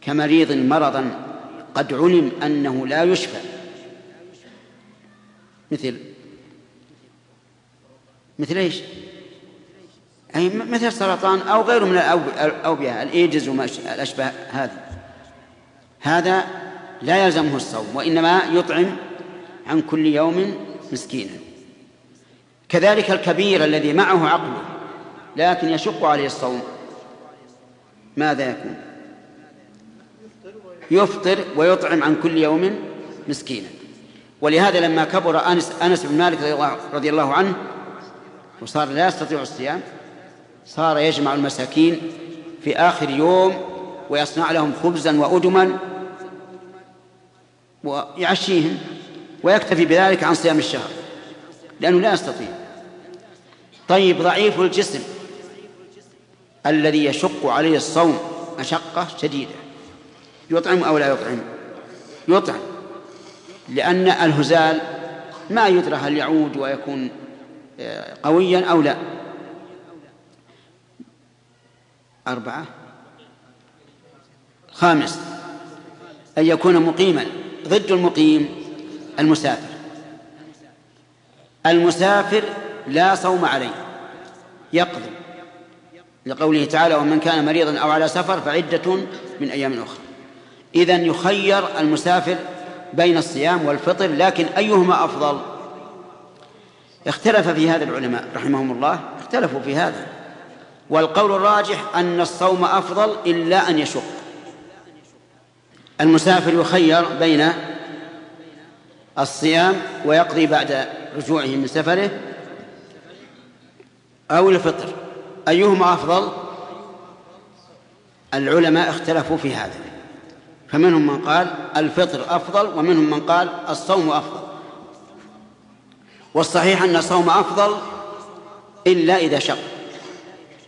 كمريض مرضا قد علم أنه لا يشفى مثل مثل إيش؟ أي مثل السرطان أو غيره من الأوبئة الإيجز وما الأشباه هذه. هذا لا يلزمه الصوم وإنما يطعم عن كل يوم مسكينا. كذلك الكبير الذي معه عقله لكن يشق عليه الصوم ماذا يكون؟ يفطر ويطعم عن كل يوم مسكينا. ولهذا لما كبر أنس, أنس بن مالك رضي الله عنه وصار لا يستطيع الصيام صار يجمع المساكين في آخر يوم ويصنع لهم خبزا وأدما ويعشيهم ويكتفي بذلك عن صيام الشهر لأنه لا يستطيع. طيب ضعيف الجسم الذي يشق عليه الصوم مشقة شديدة. يطعم أو لا يطعم؟ يطعم لأن الهزال ما يدرى هل يعود ويكون آه، قويا أو لا. أربعة. خامس أن يكون مقيما ضد المقيم المسافر. المسافر لا صوم عليه يقضي. لقوله تعالى ومن كان مريضا أو على سفر فعدة من أيام أخرى. إذن يخير المسافر بين الصيام والفطر لكن أيهما أفضل؟ اختلف في هذا العلماء رحمهم الله اختلفوا في هذا. والقول الراجح أن الصوم أفضل إلا أن يشق. المسافر يخير بين الصيام ويقضي بعد رجوعه من سفره أو الفطر. أيهما أفضل؟ العلماء اختلفوا في هذا. فمنهم من قال الفطر أفضل ومنهم من قال الصوم أفضل. والصحيح أن الصوم أفضل إلا إذا شق.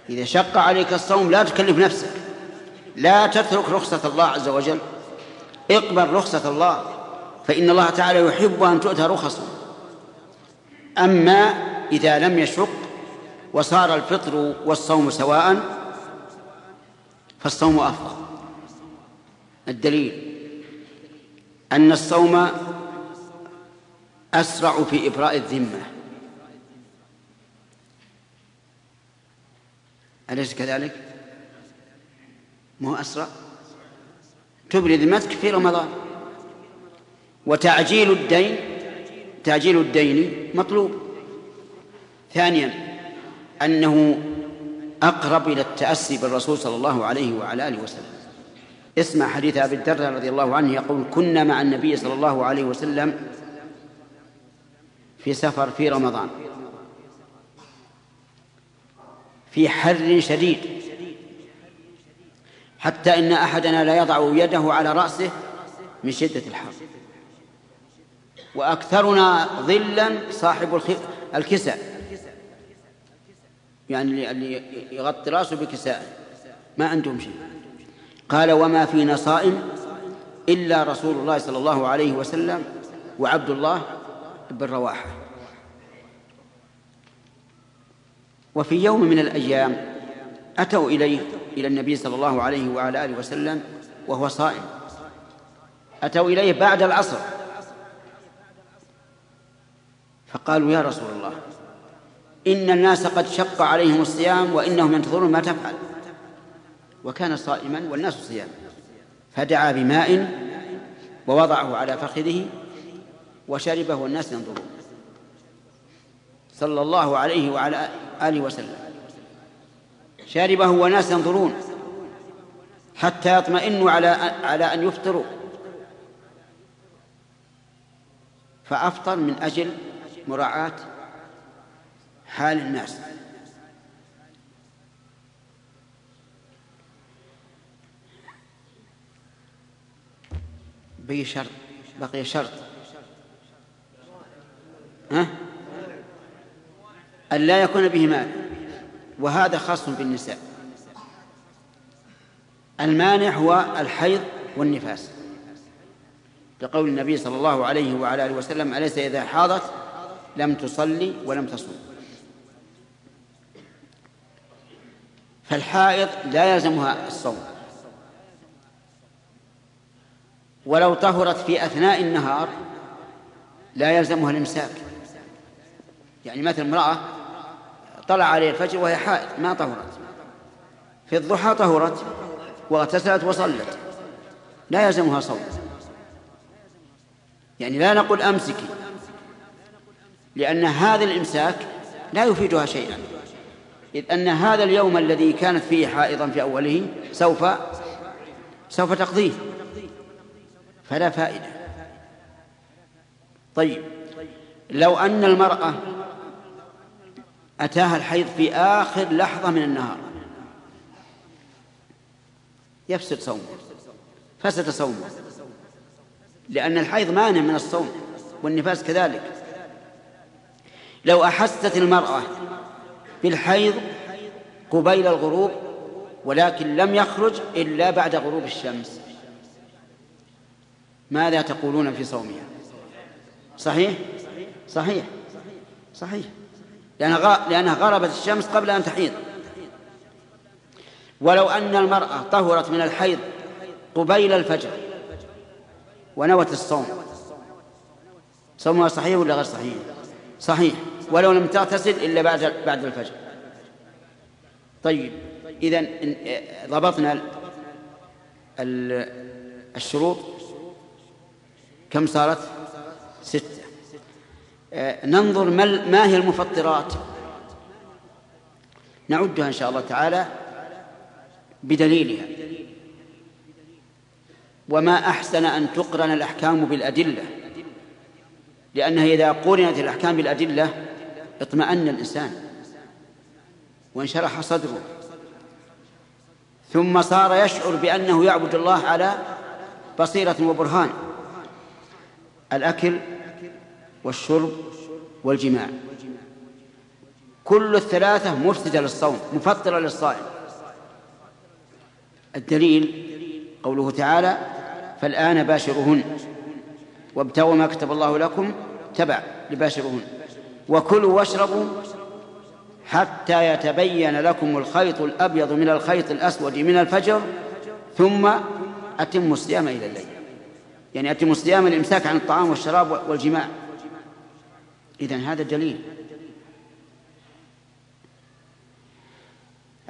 إذا شق عليك الصوم لا تكلف نفسك. لا تترك رخصة الله عز وجل. اقبل رخصة الله فإن الله تعالى يحب أن تؤتى رخصه. أما إذا لم يشق وصار الفطر والصوم سواء فالصوم أفضل. الدليل أن الصوم أسرع في إبراء الذمة. أليس كذلك؟ ما هو أسرع؟ تبري ذمتك في رمضان. وتعجيل الدين تعجيل الدين مطلوب. ثانيا أنه أقرب إلى التأسي بالرسول صلى الله عليه وعلى آله وسلم. اسمع حديث أبي الدرداء رضي الله عنه يقول كنا مع النبي صلى الله عليه وسلم في سفر في رمضان. في حر شديد. حتى إن أحدنا لا يضع يده على رأسه من شدة الحر. وأكثرنا ظلا صاحب الكساء. يعني اللي يغطي رأسه بكساء. ما عندهم شيء. قال وما فينا صائم إلا رسول الله صلى الله عليه وسلم وعبد الله بن رواحة. وفي يوم من الأيام أتوا إليه إلى النبي صلى الله عليه وعلى آله وسلم وهو صائم. أتوا إليه بعد العصر. فقالوا يا رسول الله إن الناس قد شق عليهم الصيام وإنهم ينتظرون ما تفعل. وكان صائما والناس صيام. فدعا بماء ووضعه على فخذه وشربه والناس ينظرون. صلى الله عليه وعلى آله وسلم. شربه والناس ينظرون حتى يطمئنوا على على أن يفطروا. فأفطر من أجل مراعاة حال الناس. بقي شرط بقي شرط ها؟ أن لا يكون به مال وهذا خاص بالنساء. المانع هو الحيض والنفاس. لقول النبي صلى الله عليه وعلى آله وسلم أليس إذا حاضت لم تصلي ولم تصوم؟ فالحائض لا يلزمها الصوم. ولو طهرت في أثناء النهار لا يلزمها الإمساك. يعني مثل امرأة طلع عليه الفجر وهي حائض ما طهرت. في الضحى طهرت واغتسلت وصلت. لا يلزمها صوم. يعني لا نقول أمسكي لأن هذا الإمساك لا يفيدها شيئا. إذ أن هذا اليوم الذي كانت فيه حائضا في أوله سوف سوف تقضيه. فلا فائدة. طيب لو أن المرأة أتاها الحيض في آخر لحظة من النهار. يفسد صومه. فسد صومه. لأن الحيض مانع من الصوم والنفاس كذلك. لو أحست المرأة بالحيض قبيل الغروب ولكن لم يخرج إلا بعد غروب الشمس ماذا تقولون في صومها؟ صحيح؟ صحيح. صحيح. لأنها غربت الشمس قبل أن تحيض ولو أن المرأة طهرت من الحيض قبيل الفجر ونوت الصوم. صومها صحيح ولا غير صحيح؟ صحيح. ولو لم تغتسل إلا بعد بعد الفجر. طيب إذا ضبطنا الشروط. كم صارت؟ ستة ننظر ما هي المفطرات. نعدها إن شاء الله تعالى بدليلها. وما أحسن أن تقرن الأحكام بالأدلة. لأنها إذا قرنت الأحكام بالأدلة اطمأن الإنسان. وانشرح صدره. ثم صار يشعر بأنه يعبد الله على بصيرة وبرهان. الأكل والشرب والجماع. كل الثلاثة مفسدة للصوم مفطرة للصائم. الدليل قوله تعالى فالآن باشرهن وابتغوا ما كتب الله لكم تبع لباشرهن وكلوا واشربوا حتى يتبين لكم الخيط الأبيض من الخيط الأسود من الفجر ثم أتموا الصيام إلى الليل. يعني أتموا الصيام الإمساك عن الطعام والشراب والجماع. إذن هذا دليل.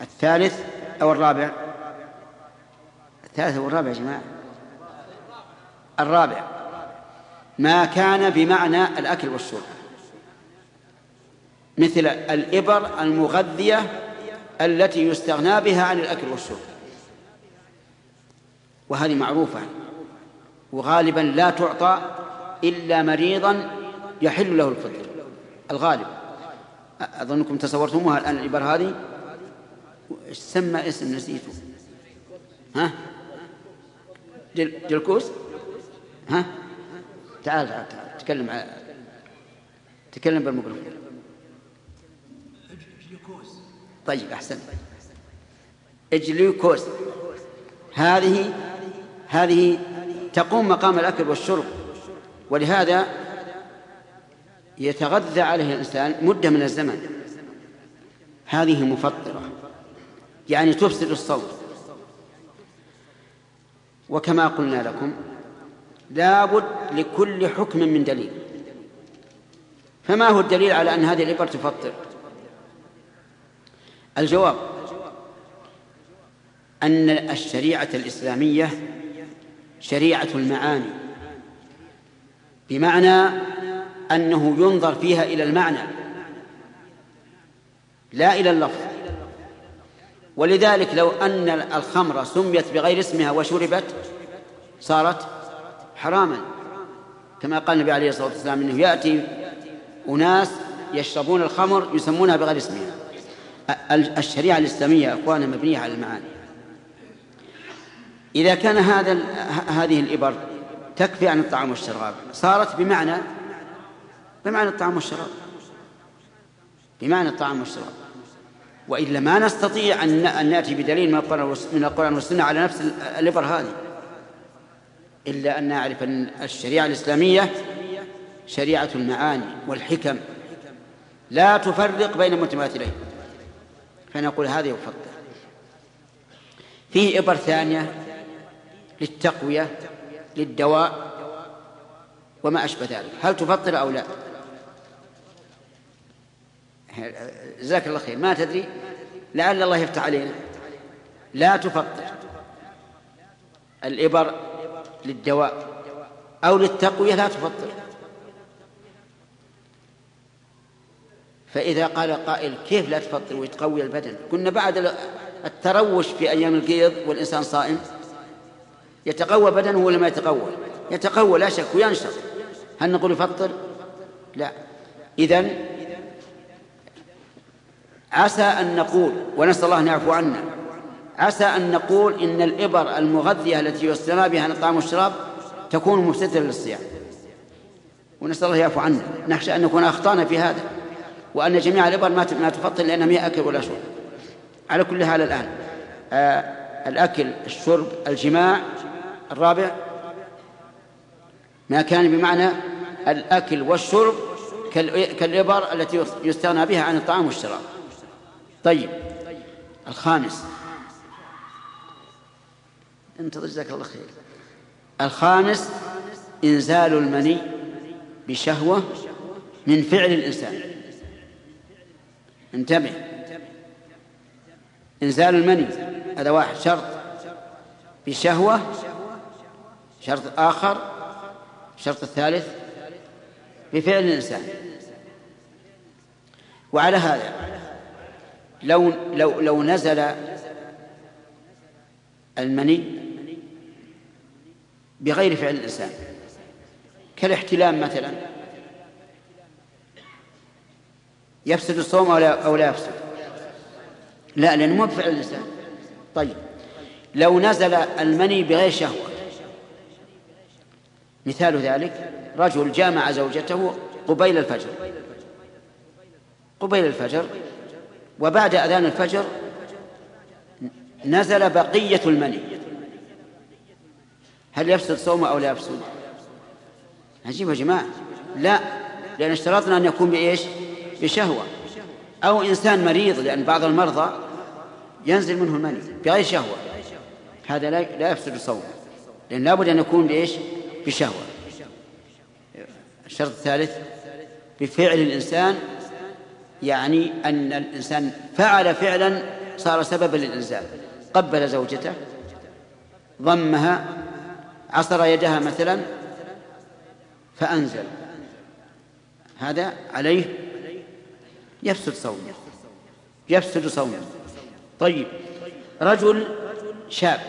الثالث أو الرابع؟ الثالث والرابع يا جماعة. الرابع. ما كان بمعنى الأكل والشرب. مثل الإبر المغذية التي يستغنى بها عن الأكل والشرب. وهذه معروفة. وغالبا لا تعطى إلا مريضا يحل له الفطر الغالب. أظنكم تصورتموها الآن الإبر هذه؟ سمى اسم نسيته؟ ها؟ جل جلكوس؟ ها؟ تعال تعال تعال تكلم تكلم بالميكروفون. طيب أحسن. إجليوكوس هذه هذه تقوم مقام الأكل والشرب. ولهذا يتغذى عليه الإنسان مدة من الزمن. هذه مفطرة. يعني تفسد الصوم وكما قلنا لكم لابد لكل حكم من دليل. فما هو الدليل على أن هذه الإبر تفطر؟ الجواب أن الشريعة الإسلامية شريعة المعاني. بمعنى أنه ينظر فيها إلى المعنى. لا إلى اللفظ. ولذلك لو أن الخمر سميت بغير اسمها وشربت صارت حراما. كما قال النبي عليه الصلاة والسلام أنه يأتي أناس يشربون الخمر يسمونها بغير اسمها. الشريعة الإسلامية أخوانا مبنية على المعاني. إذا كان هذا هذه الإبر تكفي عن الطعام والشراب صارت بمعنى بمعنى الطعام والشراب. بمعنى الطعام والشراب. وإلا ما نستطيع أن نأتي بدليل من القرآن والسنة على نفس الإبر هذه. إلا أن نعرف أن الشريعة الإسلامية شريعة المعاني والحكم. لا تفرق بين المتماثلين فنقول هذا يفضل فيه إبر ثانية للتقوية للدواء وما أشبه ذلك. هل تفطر أو لا؟ جزاك الله خير. ما تدري؟ لعل الله يفتح علينا. لا تفطر. الإبر للدواء أو للتقوية لا تفطر. فإذا قال قائل كيف لا تفطر وتقوي البدن؟ كنا بعد التروش في أيام القيض والإنسان صائم يتقوى بدنه ولا ما يتقوى؟ يتقوى لا شك وينشط. هل نقول يفطر لا. إذن عسى أن نقول ونسأل الله أن يعفو عنا. عسى أن نقول إن الإبر المغذية التي يستنى بها عن الطعام والشراب تكون مفسدة للصيام. ونسأل الله يعفو عنا. نخشى أن نكون أخطأنا في هذا وأن جميع الإبر ما تفطر لأنها ما أكل ولا شرب. على كل حال الآن آه الأكل الشرب الجماع الرابع ما كان بمعنى الأكل والشرب كالإبر التي يستغنى بها عن الطعام والشراب. طيب الخامس. انتظر جزاك الله خير. الخامس إنزال المني بشهوة من فعل الإنسان. انتبه. إنزال المني هذا واحد شرط. بشهوة شرط آخر الشرط الثالث بفعل الإنسان. وعلى هذا لو لو لو نزل المني بغير فعل الإنسان كالاحتلام مثلا يفسد الصوم أو لا, أو لا يفسد؟ لا لأنه مو بفعل الإنسان. طيب لو نزل المني بغير شهوة مثال ذلك رجل جامع زوجته قبيل الفجر قبيل الفجر وبعد أذان الفجر نزل بقية المني. هل يفسد صومه أو لا يفسد؟ عجيب يا جماعة. لا لأن اشترطنا أن يكون بإيش؟ بشهوة. أو إنسان مريض لأن بعض المرضى ينزل منه المني بغير شهوة. هذا لا لا يفسد الصوم لأن لابد أن يكون بإيش؟ بشهوة. الشرط الثالث بفعل الإنسان يعني أن الإنسان فعل فعلا صار سببا للإنزال. قبل زوجته ضمها عصر يدها مثلا فأنزل. هذا عليه يفسد صومه يفسد صومه طيب رجل شاب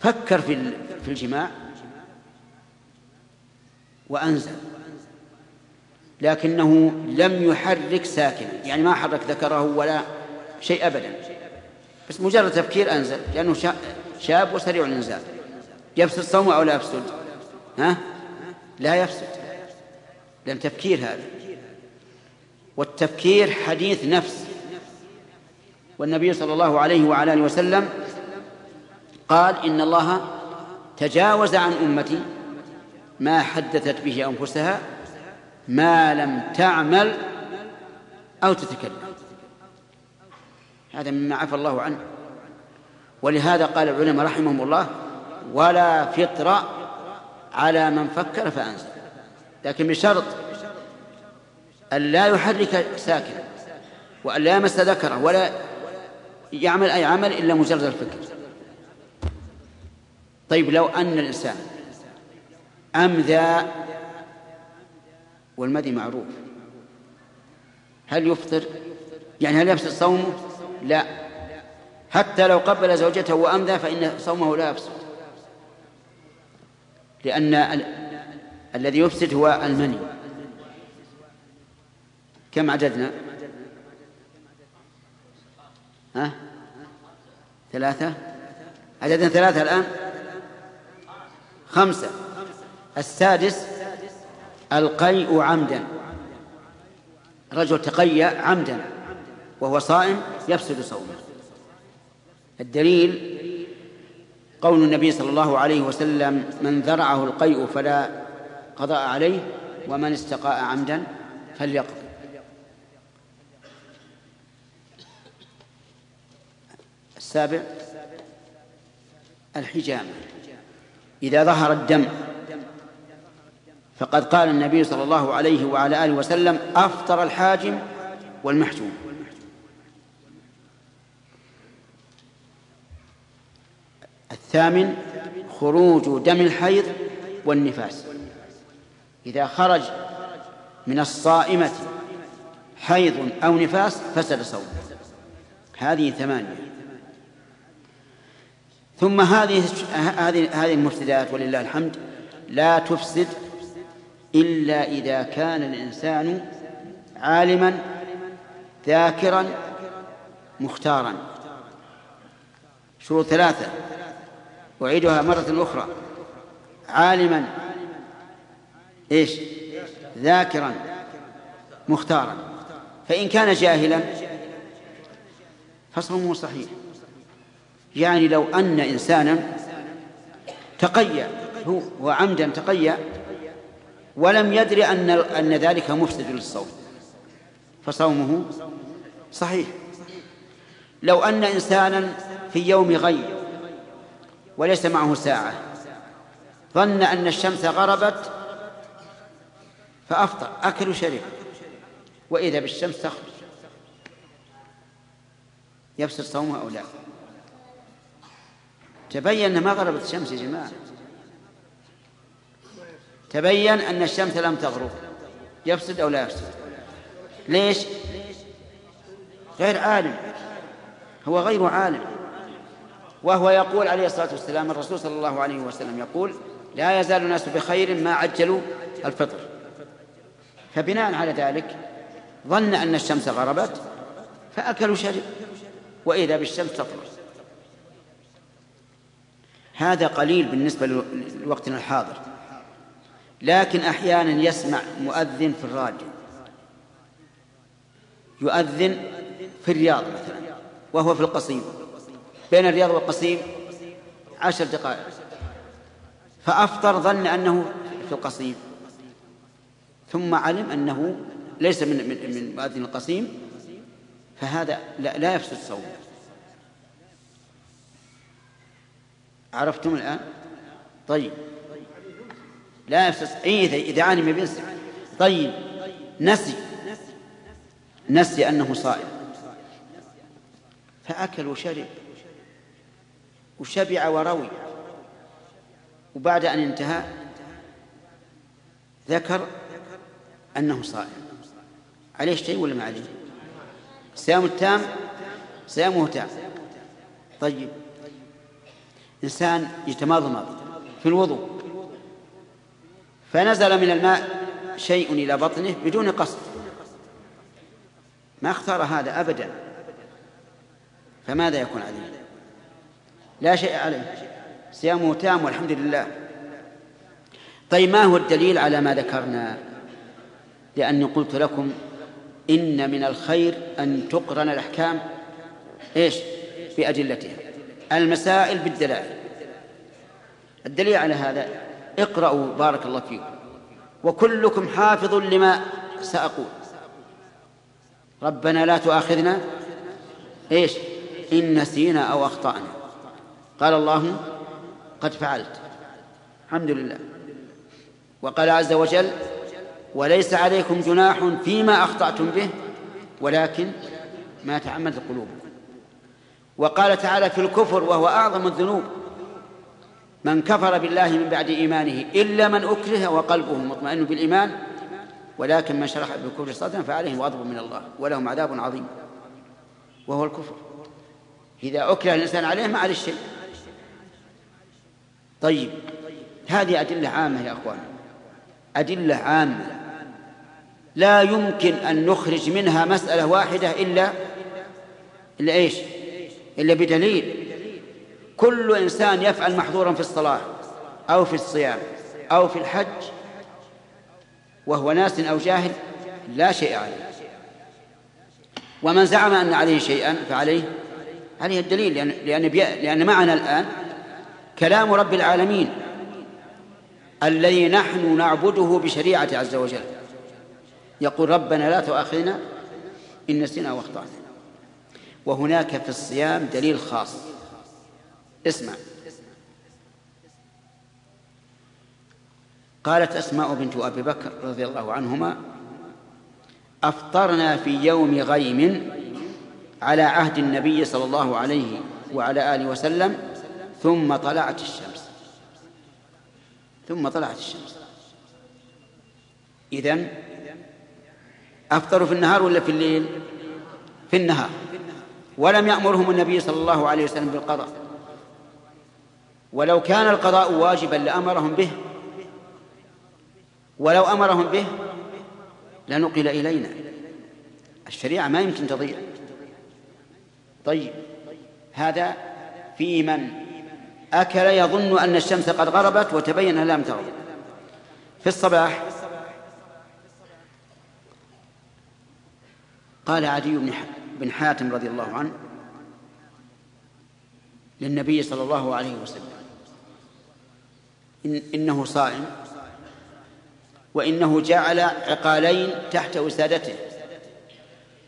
فكر في في الجماع وأنزل. لكنه لم يحرك ساكنا يعني ما حرك ذكره ولا شيء أبدا. بس مجرد تفكير أنزل لأنه شاب وسريع الإنزال. يفسد صومه أو لا يفسد ها؟ لا يفسد لأن تفكير هذا. والتفكير حديث نفس. والنبي صلى الله عليه وعلى آله وسلم قال إن الله تجاوز عن أمتي ما حدثت به أنفسها ما لم تعمل أو تتكلم. هذا مما عفى الله عنه. ولهذا قال العلماء رحمهم الله ولا فطر على من فكر فأنزل لكن بشرط أن لا يحرك ساكنا وأن لا يمس ذكره ولا يعمل أي عمل إلا مجرد الفكر. طيب لو أن الإنسان أمذى والمدي معروف. هل يفطر؟ يعني هل يفسد صومه؟ لا. حتى لو قبل زوجته وأمذى فإن صومه لا يفسد. لأن ال... الذي يفسد هو المني. كم عددنا؟ ها؟ ثلاثة؟ عددنا ثلاثة الآن؟ خمسة. السادس القيء عمدا. رجل تقيأ عمدا وهو صائم يفسد صومه. الدليل قول النبي صلى الله عليه وسلم من ذرعه القيء فلا قضاء عليه ومن استقاء عمدا فليقض السابع الحجامة. إذا ظهر الدم فقد قال النبي صلى الله عليه وعلى آله وسلم أفطر الحاجم والمحجوم. الثامن خروج دم الحيض والنفاس. إذا خرج من الصائمة حيض أو نفاس فسد صوم هذه ثمانية. ثم هذه هذه هذه المفسدات ولله الحمد لا تفسد إلا إذا كان الإنسان عالما ذاكرا مختارا. شروط ثلاثة. أعيدها مرة أخرى. عالما. إيش؟ ذاكرا. مختارا. فإن كان جاهلا فصومه صحيح. يعني لو أن إنسانا تقيأ هو وعمدا تقيأ ولم يدري أن أن ذلك مفسد للصوم. فصومه صحيح. لو أن إنسانا في يوم غي وليس معه ساعة ظن أن الشمس غربت فأفطر أكل وشرب. وإذا بالشمس تخرج. يفسد صومه أو لا. تبين ما غربت الشمس يا جماعة. تبين أن الشمس لم تغرب. يفسد أو لا يفسد. ليش؟ غير عالم. هو غير عالم. وهو يقول عليه الصلاة والسلام الرسول صلى الله عليه وسلم يقول لا يزال الناس بخير ما عجلوا الفطر. فبناء على ذلك ظن أن الشمس غربت فأكل وشرب وإذا بالشمس تطلع. هذا قليل بالنسبة لوقتنا الحاضر. لكن أحيانا يسمع مؤذن في الراديو يؤذن في الرياض مثلا وهو في القصيم. بين الرياض والقصيم عشر دقائق. فأفطر ظن أنه في القصيم. ثم علم أنه ليس من من من مؤذن القصيم فهذا لا, لا يفسد الصوم عرفتم الآن؟ طيب. لا يفسد إيه إذا علم بنسي طيب نسي. نسي أنه صائم. فأكل وشرب. وشبع وروي. وبعد أن انتهى ذكر أنه صائم. عليه شيء ولا ما عليه؟ صيام التام؟ صيامه تام. طيب. إنسان يتمضمض في الوضوء. فنزل من الماء شيء إلى بطنه بدون قصد. ما اختار هذا أبدا. فماذا يكون عليه؟ لا شيء عليه. صيامه تام والحمد لله. طيب ما هو الدليل على ما ذكرنا؟ لأني قلت لكم إن من الخير أن تقرن الأحكام إيش؟ بأدلتها. المسائل بالدلائل. الدليل على هذا اقرأوا بارك الله فيكم. وكلكم حافظ لما سأقول. ربنا لا تؤاخذنا. إيش؟ إن نسينا أو أخطأنا. قال الله قد فعلت. الحمد لله. وقال عز وجل وليس عليكم جناح فيما أخطأتم به ولكن ما تعمدت قلوبكم. وقال تعالى في الكفر وهو أعظم الذنوب من كفر بالله من بعد إيمانه إلا من أكره وقلبه مطمئن بالإيمان ولكن من شرح بالكفر صدرا فعليهم غضب من الله ولهم عذاب عظيم وهو الكفر. إذا أكره الإنسان عليه ما عليه شيء. طيب هذه أدلة عامة يا أخوان. أدلة عامة. لا يمكن أن نخرج منها مسألة واحدة إلا إلا إيش؟ إلا بدليل. كل إنسان يفعل محظورا في الصلاة أو في الصيام أو في الحج وهو ناس أو جاهل لا شيء عليه. ومن زعم أن عليه شيئا فعليه. عليه الدليل لأن, لأن, معنا الآن كلام رب العالمين الذي نحن نعبده بشريعة عز وجل. يقول ربنا لا تؤاخذنا إن نسينا واخطأنا وهناك في الصيام دليل خاص. اسمع. قالت أسماء بنت أبي بكر رضي الله عنهما أفطرنا في يوم غيم على عهد النبي صلى الله عليه وعلى آله وسلم ثم طلعت الشمس. ثم طلعت الشمس. إذن أفطروا في النهار ولا في الليل؟ في النهار. ولم يأمرهم النبي صلى الله عليه وسلم بالقضاء. ولو كان القضاء واجبا لأمرهم به ولو أمرهم به لنقل إلينا. الشريعة ما يمكن تضيع. طيب هذا في من؟ أكل يظن أن الشمس قد غربت وتبين أنها لم تغرب. في الصباح قال عدي بن حاتم رضي الله عنه للنبي صلى الله عليه وسلم إن إنه صائم وإنه جعل عقالين تحت وسادته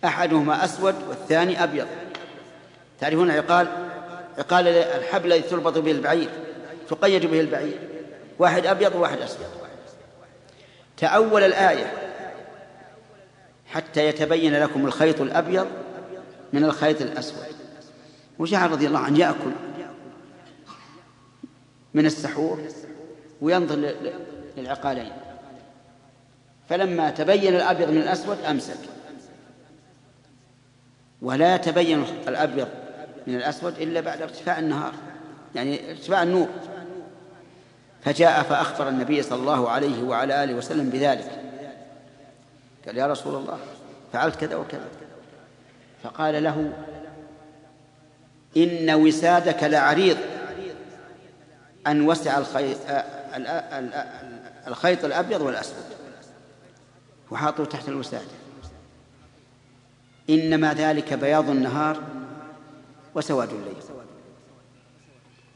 أحدهما أسود والثاني أبيض. تعرفون العقال عقال الحبل الذي تربط به البعير تقيد به البعير واحد أبيض وواحد أسود. تأول الآية حتى يتبين لكم الخيط الأبيض من الخيط الأسود. وجعل رضي الله عنه يأكل من السحور وينظر للعقالين. فلما تبين الأبيض من الأسود أمسك. ولا يتبين الأبيض من الأسود إلا بعد ارتفاع النهار. يعني ارتفاع النور. فجاء فأخبر النبي صلى الله عليه وعلى آله وسلم بذلك. قال يا رسول الله فعلت كذا وكذا. فقال له إن وسادك لعريض أن وسع الخيط, الخيط الأبيض والأسود. وحاطه تحت الوسادة إنما ذلك بياض النهار وسواد الليل.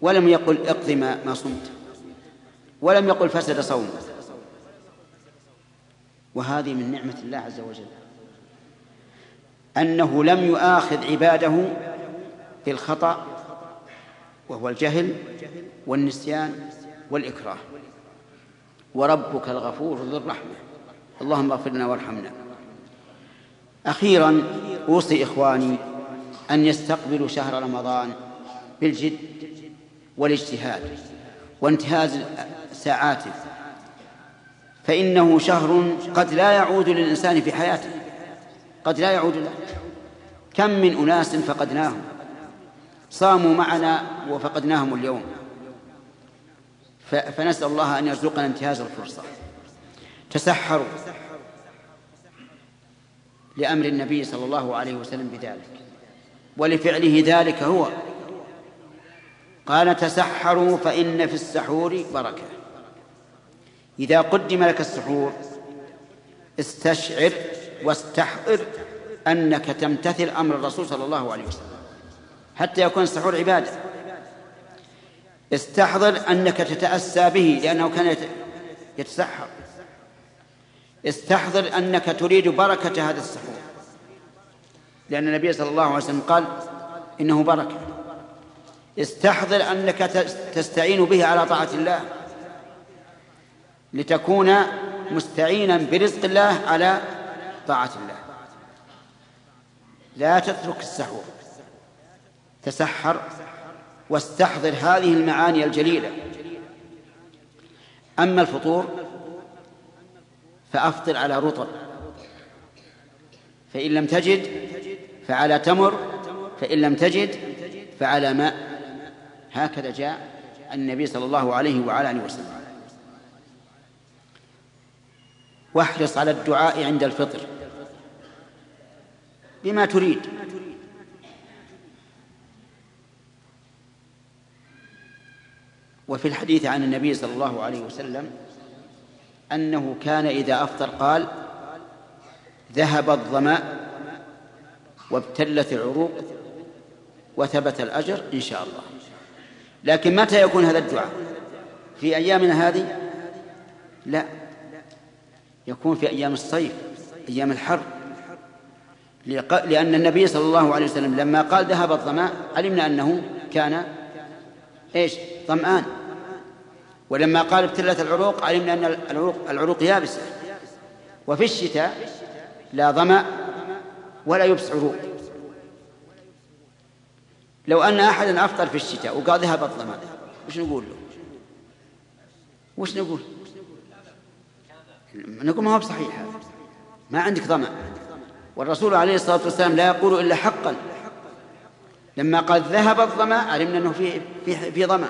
ولم يقل اقض ما صمت. ولم يقل فسد صومك وهذه من نعمة الله عز وجل. أنه لم يؤاخذ عباده بالخطأ وهو الجهل والنسيان والإكراه. وربك الغفور ذو الرحمة. اللهم اغفر لنا وارحمنا. أخيرا أوصي إخواني أن يستقبلوا شهر رمضان بالجد والاجتهاد وانتهاز ساعاته. فإنه شهر قد لا يعود للإنسان في حياته. قد لا يعود له. كم من أناس فقدناهم. صاموا معنا وفقدناهم اليوم. فنسأل الله أن يرزقنا انتهاز الفرصة. تسحروا لأمر النبي صلى الله عليه وسلم بذلك ولفعله ذلك هو. قال تسحروا فإن في السحور بركة. إذا قدم لك السحور استشعر واستحضر أنك تمتثل أمر الرسول صلى الله عليه وسلم حتى يكون السحور عبادة. استحضر أنك تتأسى به لأنه كان يتسحر. استحضر أنك تريد بركة هذا السحور. لأن النبي صلى الله عليه وسلم قال إنه بركة. استحضر أنك تستعين به على طاعة الله. لتكون مستعينا برزق الله على طاعة الله. لا تترك السحور. تسحر واستحضر هذه المعاني الجليلة. أما الفطور فأفطر على رطب. فإن لم تجد فعلى تمر. فإن لم تجد فعلى ماء. هكذا جاء النبي صلى الله عليه وعلى آله وسلم. واحرص على الدعاء عند الفطر. بما تريد. وفي الحديث عن النبي صلى الله عليه وسلم أنه كان إذا أفطر قال ذهب الظمأ وابتلت العروق وثبت الأجر إن شاء الله. لكن متى يكون هذا الدعاء؟ في أيامنا هذه؟ لا. يكون في أيام الصيف أيام الحر. لأن النبي صلى الله عليه وسلم لما قال ذهب الظماء علمنا أنه كان إيش؟ ظمآن ولما قال ابتلت العروق علمنا أن العروق, العروق يابسة. وفي الشتاء لا ظمأ ولا يبس عروق. لو أن أحدا أفطر في الشتاء وقال ذهب الظمأ وش نقول له؟ وش نقول؟ نقول ما هو بصحيح هذا. ما عندك ظمأ. والرسول عليه الصلاة والسلام لا يقول إلا حقا. لما قال ذهب الظمأ علمنا أنه في في في ظمأ.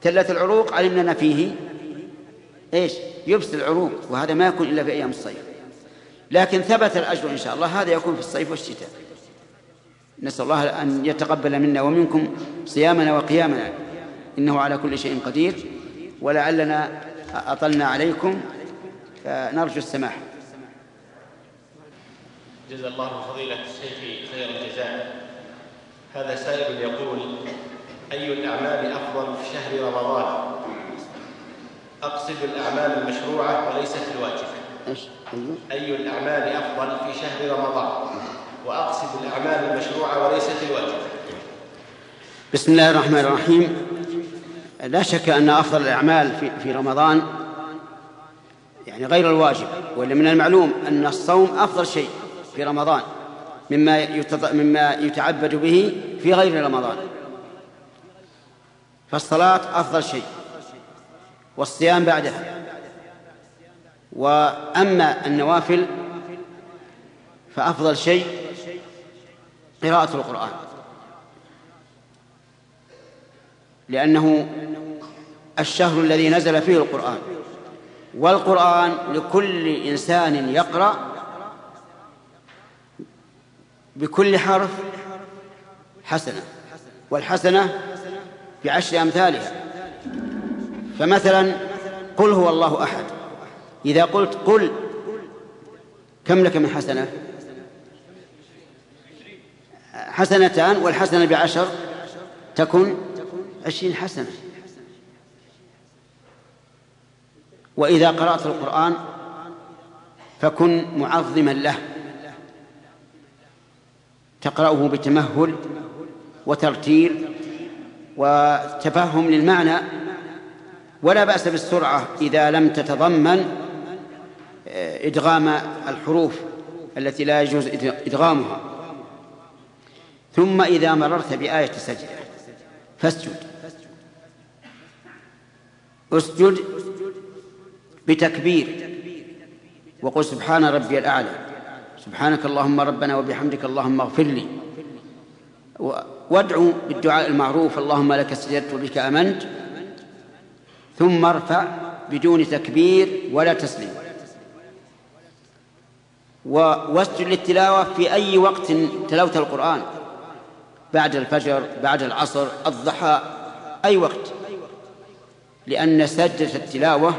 تلت العروق علمنا أن فيه إيش؟ يبس العروق وهذا ما يكون إلا في أيام الصيف. لكن ثبت الأجر إن شاء الله هذا يكون في الصيف والشتاء. نسأل الله أن يتقبل منا ومنكم صيامنا وقيامنا. إنه على كل شيء قدير. ولعلنا أطلنا عليكم فنرجو السماح. جزا الله فضيلة الشيخ خير الجزاء. هذا سائل يقول أي الأعمال أفضل في شهر رمضان؟ أقصد الأعمال المشروعة وليست الواجبة. أي الأعمال أفضل في شهر رمضان؟ وأقصد الأعمال المشروعة وليست الواجبة. بسم الله الرحمن الرحيم. لا شك أن أفضل الأعمال في, في رمضان يعني غير الواجب ولا من المعلوم أن الصوم أفضل شيء في رمضان. مما مما يتعبد به في غير رمضان. فالصلاة أفضل شيء والصيام بعدها. وأما النوافل فأفضل شيء قراءة القرآن. لأنه الشهر الذي نزل فيه القرآن. والقرآن لكل إنسان يقرأ بكل حرف حسنة والحسنة بعشر أمثالها. فمثلا قل هو الله أحد. إذا قلت قل كم لك من حسنة؟ حسنتان والحسنة بعشر تكن عشرين حسنة. وإذا قرأت القرآن فكن معظما له. تقرأه بتمهل وترتيل وتفهم للمعنى ولا بأس بالسرعة إذا لم تتضمن آه، إدغام الحروف التي لا يجوز إدغامها. ثم إذا مررت بآية سجدة فاسجد. أسجد بتكبير وقل سبحان ربي الأعلى. سبحانك اللهم ربنا وبحمدك اللهم اغفر لي. وادعو بالدعاء المعروف اللهم لك سجدت وبك آمنت. ثم ارفع بدون تكبير ولا تسليم. واسجد للتلاوة في أي وقت تلوت القرآن. بعد الفجر بعد العصر الضحى أي وقت. لأن سجدة التلاوة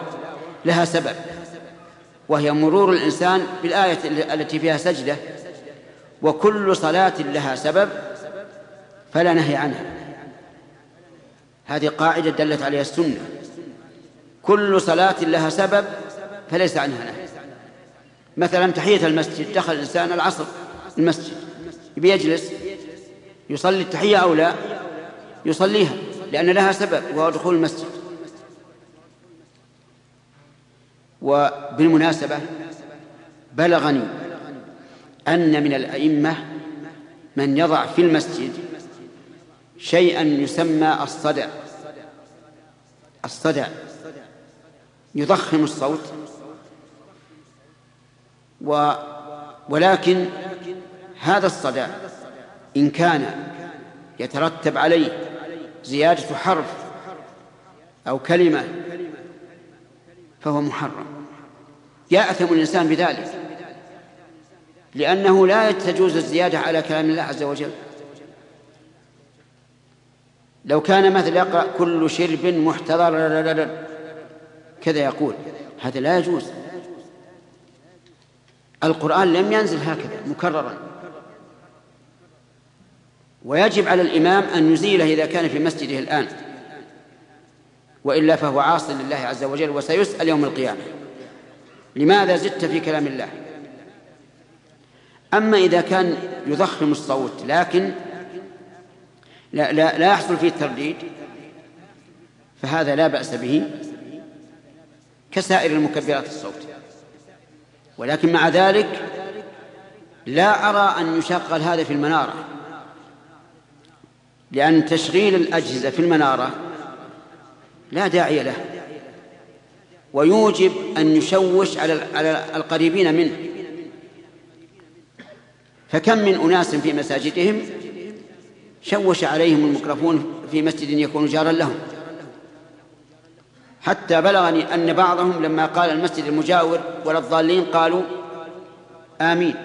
لها سبب. وهي مرور الإنسان بالآية التي فيها سجدة وكل صلاة لها سبب فلا نهي عنها. هذه قاعدة دلت عليها السنة. كل صلاة لها سبب فليس عنها نهي. مثلا تحية المسجد دخل الإنسان العصر المسجد بيجلس يصلي التحية أو لا؟ يصليها لأن لها سبب وهو دخول المسجد. وبالمناسبة بلغني أن من الأئمة من يضع في المسجد شيئا يسمى الصدع. الصدع. يضخم الصوت. و ولكن هذا الصدع إن كان يترتب عليه زيادة حرف أو كلمة فهو محرم. يأثم الإنسان بذلك. لأنه لا تجوز الزيادة على كلام الله عز وجل. لو كان مثل يقرأ كل شرب محتضر كذا يقول. هذا لا يجوز. القرآن لم ينزل هكذا مكررا. ويجب على الإمام أن يزيله إذا كان في مسجده الآن. وإلا فهو عاص لله عز وجل وسيسأل يوم القيامة. لماذا زدت في كلام الله؟ أما إذا كان يضخم الصوت لكن لا, لا, لا يحصل فيه الترديد فهذا لا بأس به كسائر المكبرات الصوت. ولكن مع ذلك لا أرى أن يشغل هذا في المنارة لأن تشغيل الأجهزة في المنارة لا داعي له. ويوجب أن يشوش على على القريبين منه. فكم من أناس في مساجدهم شوش عليهم الميكروفون في مسجد يكون جارا لهم. حتى بلغني أن بعضهم لما قال المسجد المجاور ولا الضالين قالوا آمين.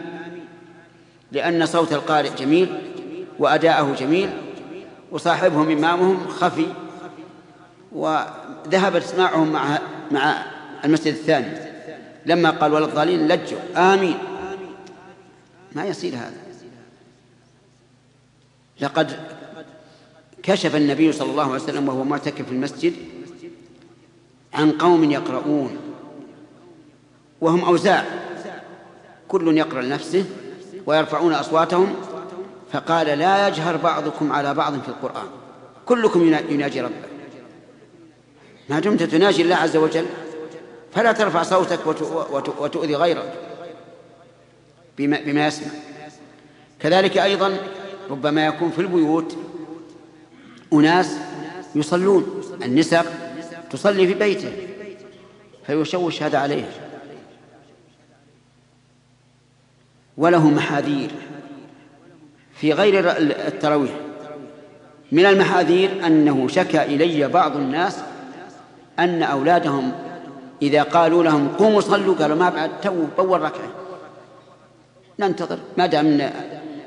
لأن صوت القارئ جميل وأداءه جميل وصاحبهم إمامهم خفي وذهب اسماعهم مع مع المسجد الثاني. لما قال ولا الضالين لجوا. آمين. ما يصير هذا. لقد كشف النبي صلى الله عليه وسلم وهو معتكف في المسجد عن قوم يقرؤون وهم أوزاع. كل يقرأ لنفسه ويرفعون أصواتهم. فقال لا يجهر بعضكم على بعض في القرآن. كلكم يناجي ربه. ما دمت تناجي الله عز وجل. فلا ترفع صوتك وتؤذي غيرك بما, بما يسمع. كذلك أيضا ربما يكون في البيوت أناس يصلون. النساء تصلي في بيته فيشوش هذا عليه. وله محاذير في غير التراويح. من المحاذير أنه شكى إلي بعض الناس أن أولادهم إذا قالوا لهم قوموا صلوا قالوا ما بعد تو أول ركعة. ننتظر. ما دام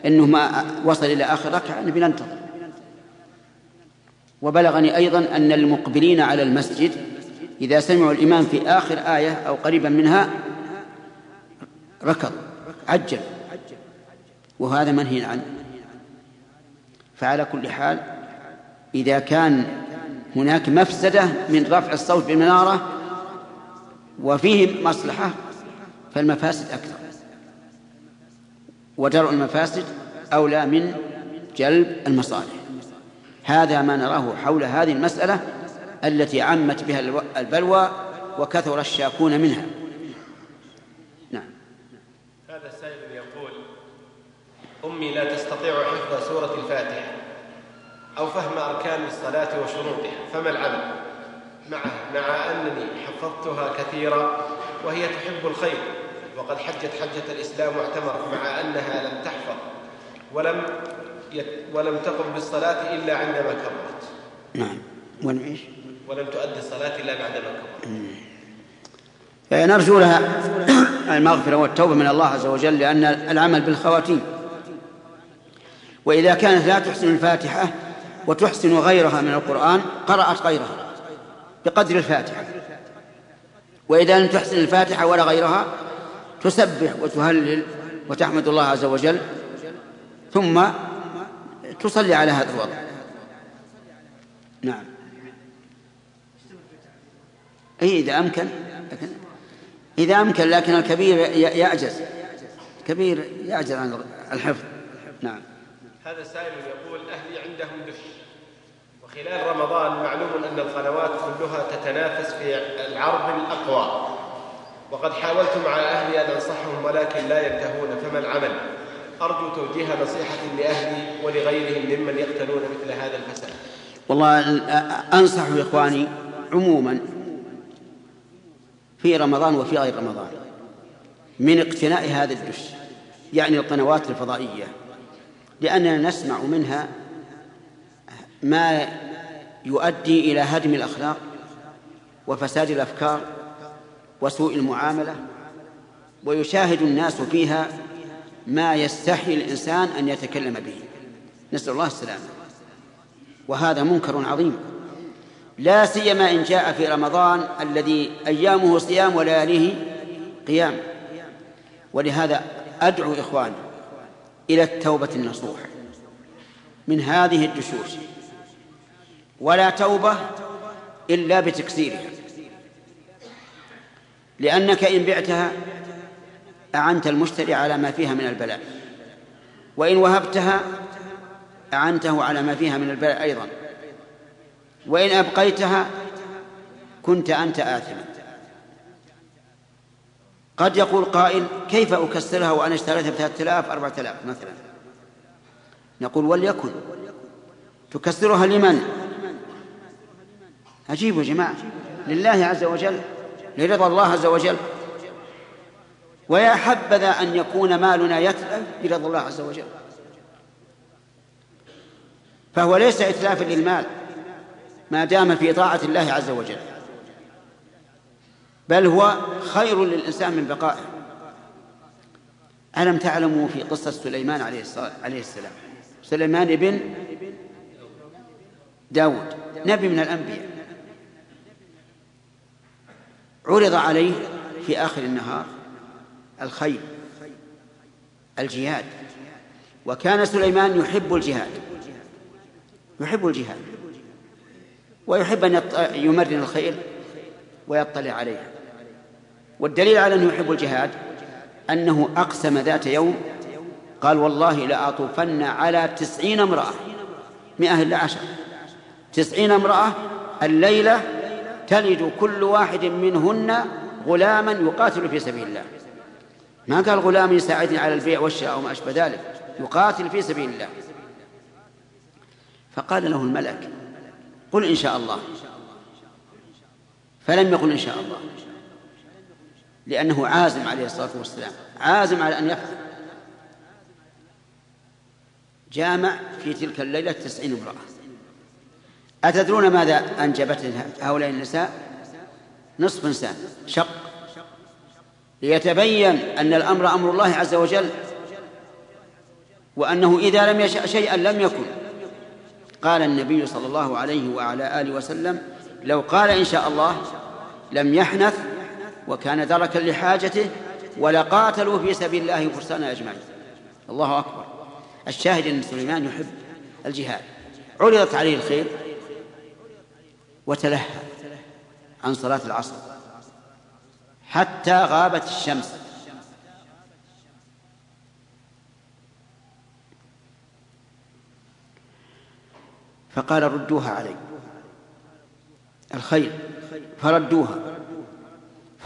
أنه ما وصل إلى آخر ركعة نبي ننتظر. وبلغني أيضا أن المقبلين على المسجد إذا سمعوا الإمام في آخر آية أو قريبا منها ركض عجل. وهذا منهي عنه. فعلى كل حال إذا كان هناك مفسدة من رفع الصوت بالمنارة وفيه مصلحة فالمفاسد أكثر. ودرء المفاسد أولى من جلب المصالح. هذا ما نراه حول هذه المسألة التي عمت بها البلوى وكثر الشاكون منها. نعم. هذا السائل يقول أمي لا تستطيع حفظ سورة الفاتحة. أو فهم أركان الصلاة وشروطها فما العمل؟ مع مع أنني حفظتها كثيرا وهي تحب الخير وقد حجت حجة الإسلام واعتمرت مع أنها لم تحفظ ولم ولم تقم بالصلاة إلا عندما كبرت. نعم. ولم إيش؟ ولم تؤدي الصلاة إلا بعدما كبرت. نرجو لها المغفرة والتوبة من الله عز وجل لأن العمل بالخواتيم. وإذا كانت لا تحسن الفاتحة وتحسن غيرها من القرآن قرأت غيرها بقدر الفاتحة. وإذا لم تحسن الفاتحة ولا غيرها تسبح وتهلل وتحمد الله عز وجل ثم تصلي على هذا الوضع. نعم. أي إذا أمكن لكن إذا أمكن لكن الكبير يعجز. كبير يعجز عن الحفظ. نعم. هذا سائل يقول أهلي عندهم دش. وخلال رمضان معلوم أن القنوات كلها تتنافس في العرض الأقوى. وقد حاولت مع أهلي أن أنصحهم ولكن لا ينتهون فما العمل؟ أرجو توجيه نصيحة لأهلي ولغيرهم ممن يقتلون مثل هذا الفساد. والله أنصح إخواني عموما في رمضان وفي غير رمضان من اقتناء هذا الدش يعني القنوات الفضائية. لأننا نسمع منها ما يؤدي إلى هدم الأخلاق وفساد الأفكار وسوء المعاملة ويشاهد الناس فيها ما يستحي الإنسان أن يتكلم به. نسأل الله السلامة. وهذا منكر عظيم. لا سيما إن جاء في رمضان الذي أيامه صيام ولياليه قيام. ولهذا أدعو إخواني إلى التوبة النصوح من هذه الدشوش ولا توبة إلا بتكسيرها. لأنك إن بعتها أعنت المشتري على ما فيها من البلاء. وإن وهبتها أعنته على ما فيها من البلاء أيضا. وإن أبقيتها كنت أنت آثما. قد يقول قائل كيف أكسرها وأنا اشتريتها بثلاثة آلاف أربعة آلاف مثلا؟ نقول وليكن. تكسرها لمن؟ عجيب يا جماعة. لله عز وجل لرضا الله عز وجل. ويا حبذا أن يكون مالنا يتلف برضا الله عز وجل. فهو ليس إتلافا للمال ما دام في طاعة الله عز وجل. بل هو خير للإنسان من بقائه. ألم تعلموا في قصة سليمان عليه السلام؟ سليمان بن داود نبي من الأنبياء. عرض عليه في آخر النهار الخيل الجهاد. وكان سليمان يحب الجهاد يحب الجهاد ويحب أن يمرن الخيل ويطلع عليها. والدليل على أنه يحب الجهاد أنه أقسم ذات يوم قال والله لأطوفن على تسعين امرأة مئة إلا عشر. تسعين امرأة الليلة تلد كل واحد منهن غلاما يقاتل في سبيل الله. ما قال غلام يساعدني على البيع والشراء وما أشبه ذلك يقاتل في سبيل الله. فقال له الملك قل إن شاء الله. فلم يقل إن شاء الله. لأنه عازم عليه الصلاة والسلام عازم على أن يفعل. جامع في تلك الليلة تسعين امرأة. أتدرون ماذا أنجبت هؤلاء النساء؟ نصف إنسان شق. ليتبين أن الأمر أمر الله عز وجل وأنه إذا لم يشأ شيئا لم يكن. قال النبي صلى الله عليه وعلى آله وسلم لو قال إن شاء الله لم يحنث وكان دركا لحاجته ولقاتلوا في سبيل الله فرسان أجمعين. الله أكبر. الشاهد أن سليمان يحب الجهاد. عرضت عليه الخير وتلهى عن صلاة العصر. حتى غابت الشمس. فقال ردوها علي. الخيل فردوها.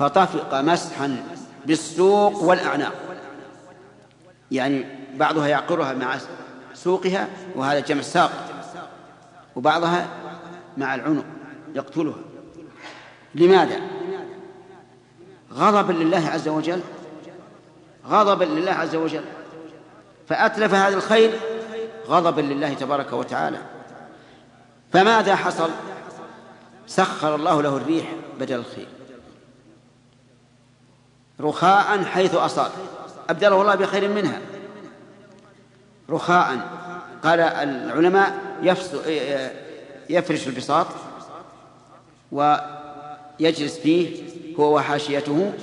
فطفق مسحا بالسوق والأعناق. يعني بعضها يعقرها مع سوقها وهذا جمع ساق وبعضها مع العنق يقتلها. لماذا؟ غضبا لله عز وجل غضبا لله عز وجل. فأتلف هذا الخير غضبا لله تبارك وتعالى. فماذا حصل؟ سخر الله له الريح بدل الخير رخاء حيث أصاب. أبدله الله بخير منها. رخاء. قال العلماء يفرش البساط ويجلس فيه هو وحاشيته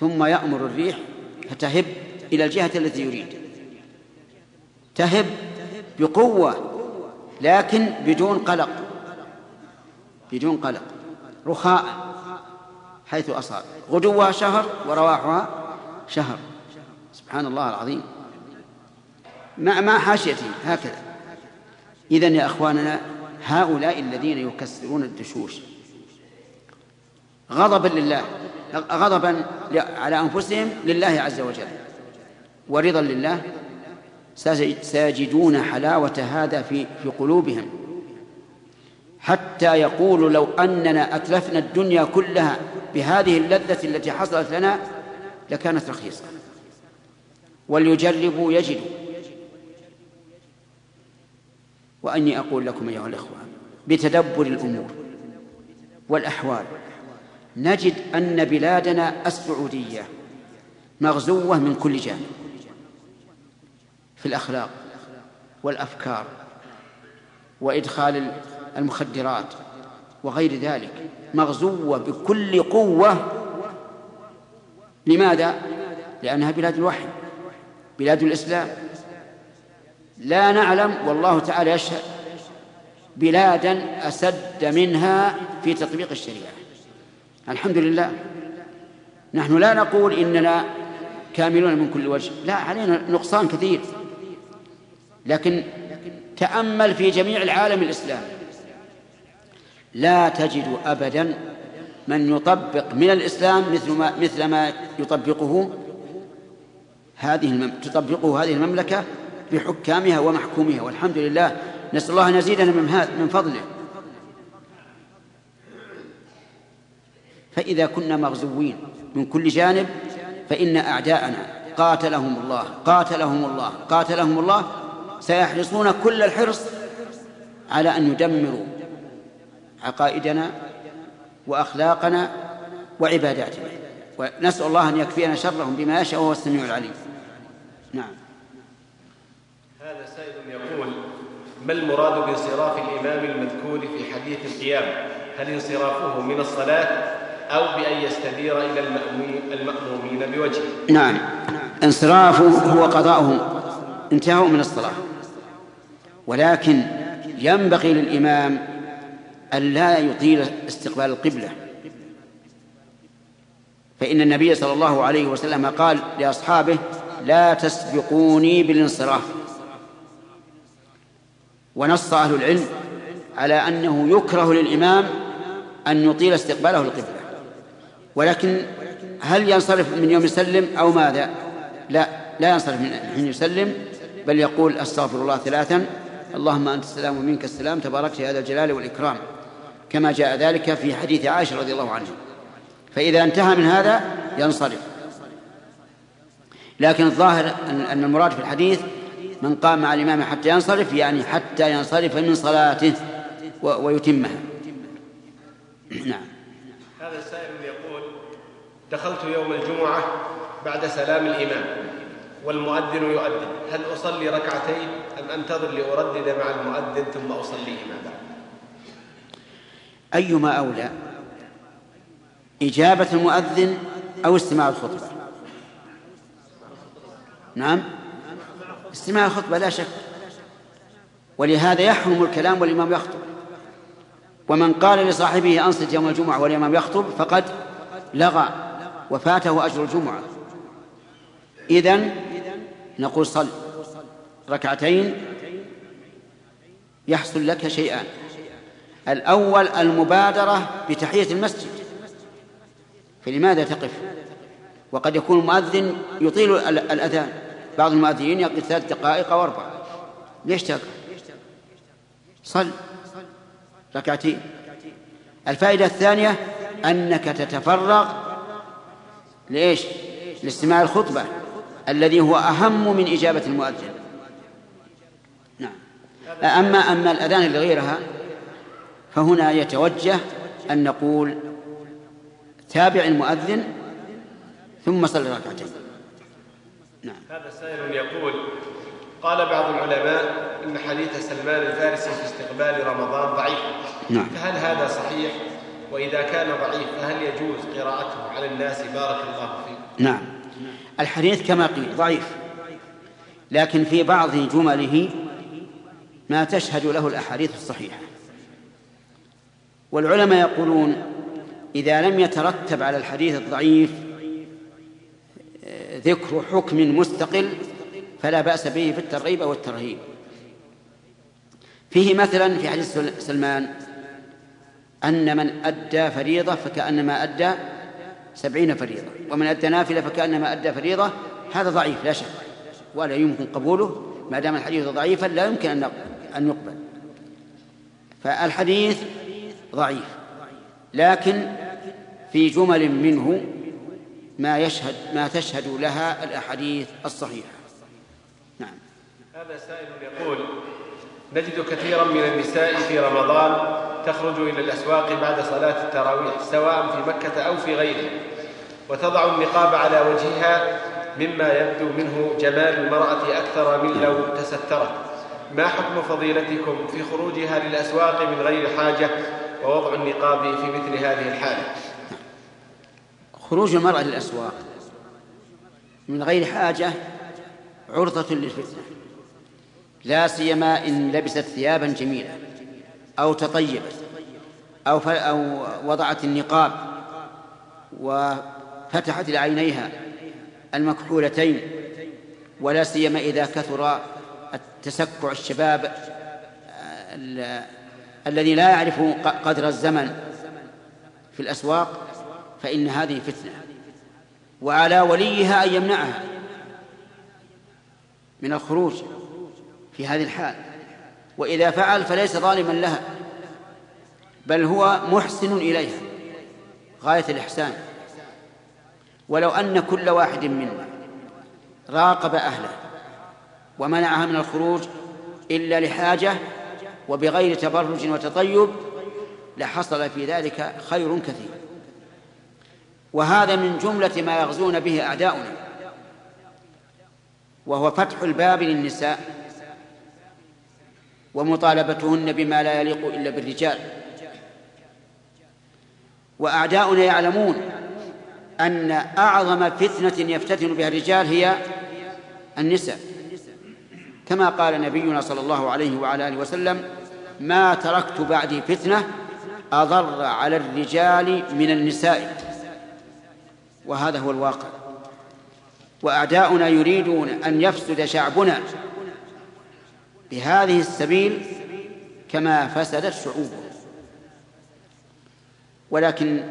ثم يأمر الريح فتهب إلى الجهة التي يريد. تهب بقوة لكن بدون قلق. بدون قلق. رخاء. حيث أصاب غدوها شهر ورواحها شهر. سبحان الله العظيم. مع مع حاشيته هكذا. إذن يا أخواننا هؤلاء الذين يكسرون الدشوش غضبا لله غضبا على أنفسهم لله عز وجل. ورضا لله سيجدون حلاوة هذا في في قلوبهم. حتى يقول لو أننا أتلفنا الدنيا كلها بهذه اللذة التي حصلت لنا لكانت رخيصة. وليجربوا يجدوا. وأني أقول لكم أيها الإخوة بتدبر الأمور والأحوال نجد أن بلادنا السعودية مغزوة من كل جانب. في الأخلاق والأفكار وإدخال المخدرات وغير ذلك مغزوة بكل قوة. لماذا؟ لأنها بلاد الوحي بلاد الإسلام. لا نعلم والله تعالى يشهد بلادا أسد منها في تطبيق الشريعة. الحمد لله. نحن لا نقول إننا كاملون من كل وجه لا علينا نقصان كثير. لكن تأمل في جميع العالم الإسلامي. لا تجد أبدا من يطبق من الإسلام مثل ما مثل ما يطبقه هذه المم... تطبقه هذه المملكة بحكامها ومحكومها. والحمد لله. نسأل الله أن يزيدنا من من فضله. فإذا كنا مغزوين من كل جانب فإن أعداءنا قاتلهم الله قاتلهم الله قاتلهم الله سيحرصون كل الحرص على أن يدمروا عقائدنا وأخلاقنا وعباداتنا. ونسأل الله أن يكفينا شرهم بما يشاء وهو السميع العليم. نعم. هذا سائل يقول ما المراد بانصراف الإمام المذكور في حديث القيام؟ هل انصرافه من الصلاة أو بأن يستدير إلى المأمومين بوجهه؟ نعم. انصرافه هو قضاؤه انتهاء من الصلاة. ولكن ينبغي للإمام أن لا يطيل استقبال القبلة. فإن النبي صلى الله عليه وسلم قال لأصحابه لا تسبقوني بالانصراف. ونص أهل العلم على أنه يكره للإمام أن يطيل استقباله القبلة. ولكن هل ينصرف من يوم يسلم أو ماذا؟ لا لا ينصرف من حين يسلم بل يقول أستغفر الله ثلاثا اللهم أنت السلام ومنك السلام تباركت يا ذا الجلال والإكرام. كما جاء ذلك في حديث عائشة رضي الله عنها. فإذا انتهى من هذا ينصرف. لكن الظاهر أن المراد في الحديث من قام مع الإمام حتى ينصرف يعني حتى ينصرف من صلاته ويتمها. نعم. هذا السائل يقول دخلت يوم الجمعة بعد سلام الإمام والمؤذن يؤذن. هل أصلي ركعتين أم أنتظر لأردد مع المؤذن ثم أصليهما بعد أيما أولى؟ إجابة المؤذن أو استماع الخطبة؟ نعم. استماع الخطبة لا شك. ولهذا يحرم الكلام والإمام يخطب. ومن قال لصاحبه أنصت يوم الجمعة والإمام يخطب فقد لغى وفاته أجر الجمعة. إذن نقول صل. ركعتين يحصل لك شيئان. الأول المبادرة بتحية المسجد. فلماذا تقف؟ وقد يكون المؤذن يطيل الأذان. بعض المؤذنين يقف ثلاث دقائق أو أربع. ليش تقف؟ صل. ركعتين. الفائدة الثانية أنك تتفرغ لإيش؟ لاستماع الخطبة الذي هو أهم من إجابة المؤذن. نعم. أما أما الأذان اللي غيرها فهنا يتوجه أن نقول تابع المؤذن ثم صل ركعتين. نعم. هذا سائل يقول قال بعض العلماء إن حديث سلمان الفارسي في استقبال رمضان ضعيف. نعم. فهل هذا صحيح؟ وإذا كان ضعيف فهل يجوز قراءته على الناس؟ بارك الله فيك. نعم. الحديث كما قيل ضعيف. لكن في بعض جمله ما تشهد له الأحاديث الصحيحة. والعلماء يقولون إذا لم يترتب على الحديث الضعيف آه، ذكر حكم مستقل فلا بأس به في الترغيب أو الترهيب. فيه مثلا في حديث سلمان أن من أدى فريضة فكأنما أدى سبعين فريضة ومن أدى نافلة فكأنما أدى فريضة هذا ضعيف لا شك ولا يمكن قبوله ما دام الحديث ضعيفا لا يمكن أن يقبل. فالحديث ضعيف. لكن في جمل منه ما يشهد ما تشهد لها الأحاديث الصحيحة. نعم. هذا سائل يقول نجد كثيرا من النساء في رمضان تخرج إلى الأسواق بعد صلاة التراويح سواء في مكة أو في غيره وتضع النقاب على وجهها مما يبدو منه جمال المرأة أكثر من لو تسترت. ما حكم فضيلتكم في خروجها للأسواق من غير حاجة ووضع النقاب في مثل هذه الحالة. خروج المرأة للأسواق من غير حاجة عرضة للفتنة. لا سيما إن لبست ثيابا جميلة أو تطيبت أو أو وضعت النقاب وفتحت لعينيها المكحولتين. ولا سيما إذا كثر التسكع الشباب الذي لا يعرف قدر الزمن في الأسواق فإن هذه فتنة. وعلى وليها أن يمنعها من الخروج في هذه الحال. وإذا فعل فليس ظالما لها بل هو محسن إليها. غاية الإحسان. ولو أن كل واحد منا راقب أهله ومنعها من الخروج إلا لحاجة وبغير تبرج وتطيب لحصل في ذلك خير كثير. وهذا من جملة ما يغزون به أعداؤنا. وهو فتح الباب للنساء. ومطالبتهن بما لا يليق إلا بالرجال. وأعداؤنا يعلمون أن أعظم فتنة يفتتن بها الرجال هي النساء. كما قال نبينا صلى الله عليه وعلى آله وسلم ما تركت بعدي فتنة أضر على الرجال من النساء. وهذا هو الواقع. وأعداؤنا يريدون أن يفسد شعبنا بهذه السبيل كما فسدت شعوبه ولكن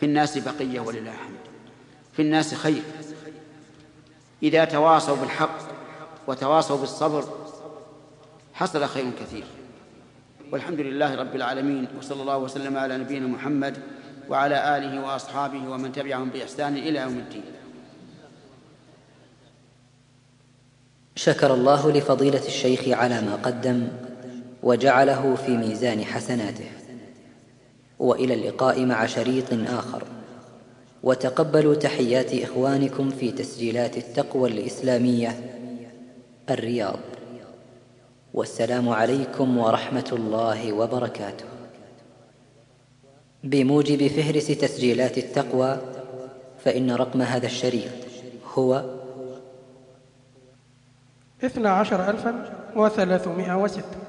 في الناس بقية ولله الحمد. في الناس خير. إذا تواصوا بالحق وتواصوا بالصبر حصل خير كثير. والحمد لله رب العالمين وصلى الله وسلم على نبينا محمد وعلى آله وأصحابه ومن تبعهم بإحسان إلى يوم الدين. شكر الله لفضيلة الشيخ على ما قدم وجعله في ميزان حسناته. وإلى اللقاء مع شريط آخر. وتقبلوا تحيات إخوانكم في تسجيلات التقوى الإسلامية الرياض. والسلام عليكم ورحمة الله وبركاته. بموجب فهرس تسجيلات التقوى فإن رقم هذا الشريط هو اثنا عشر الفا وثلاثمائة وستة.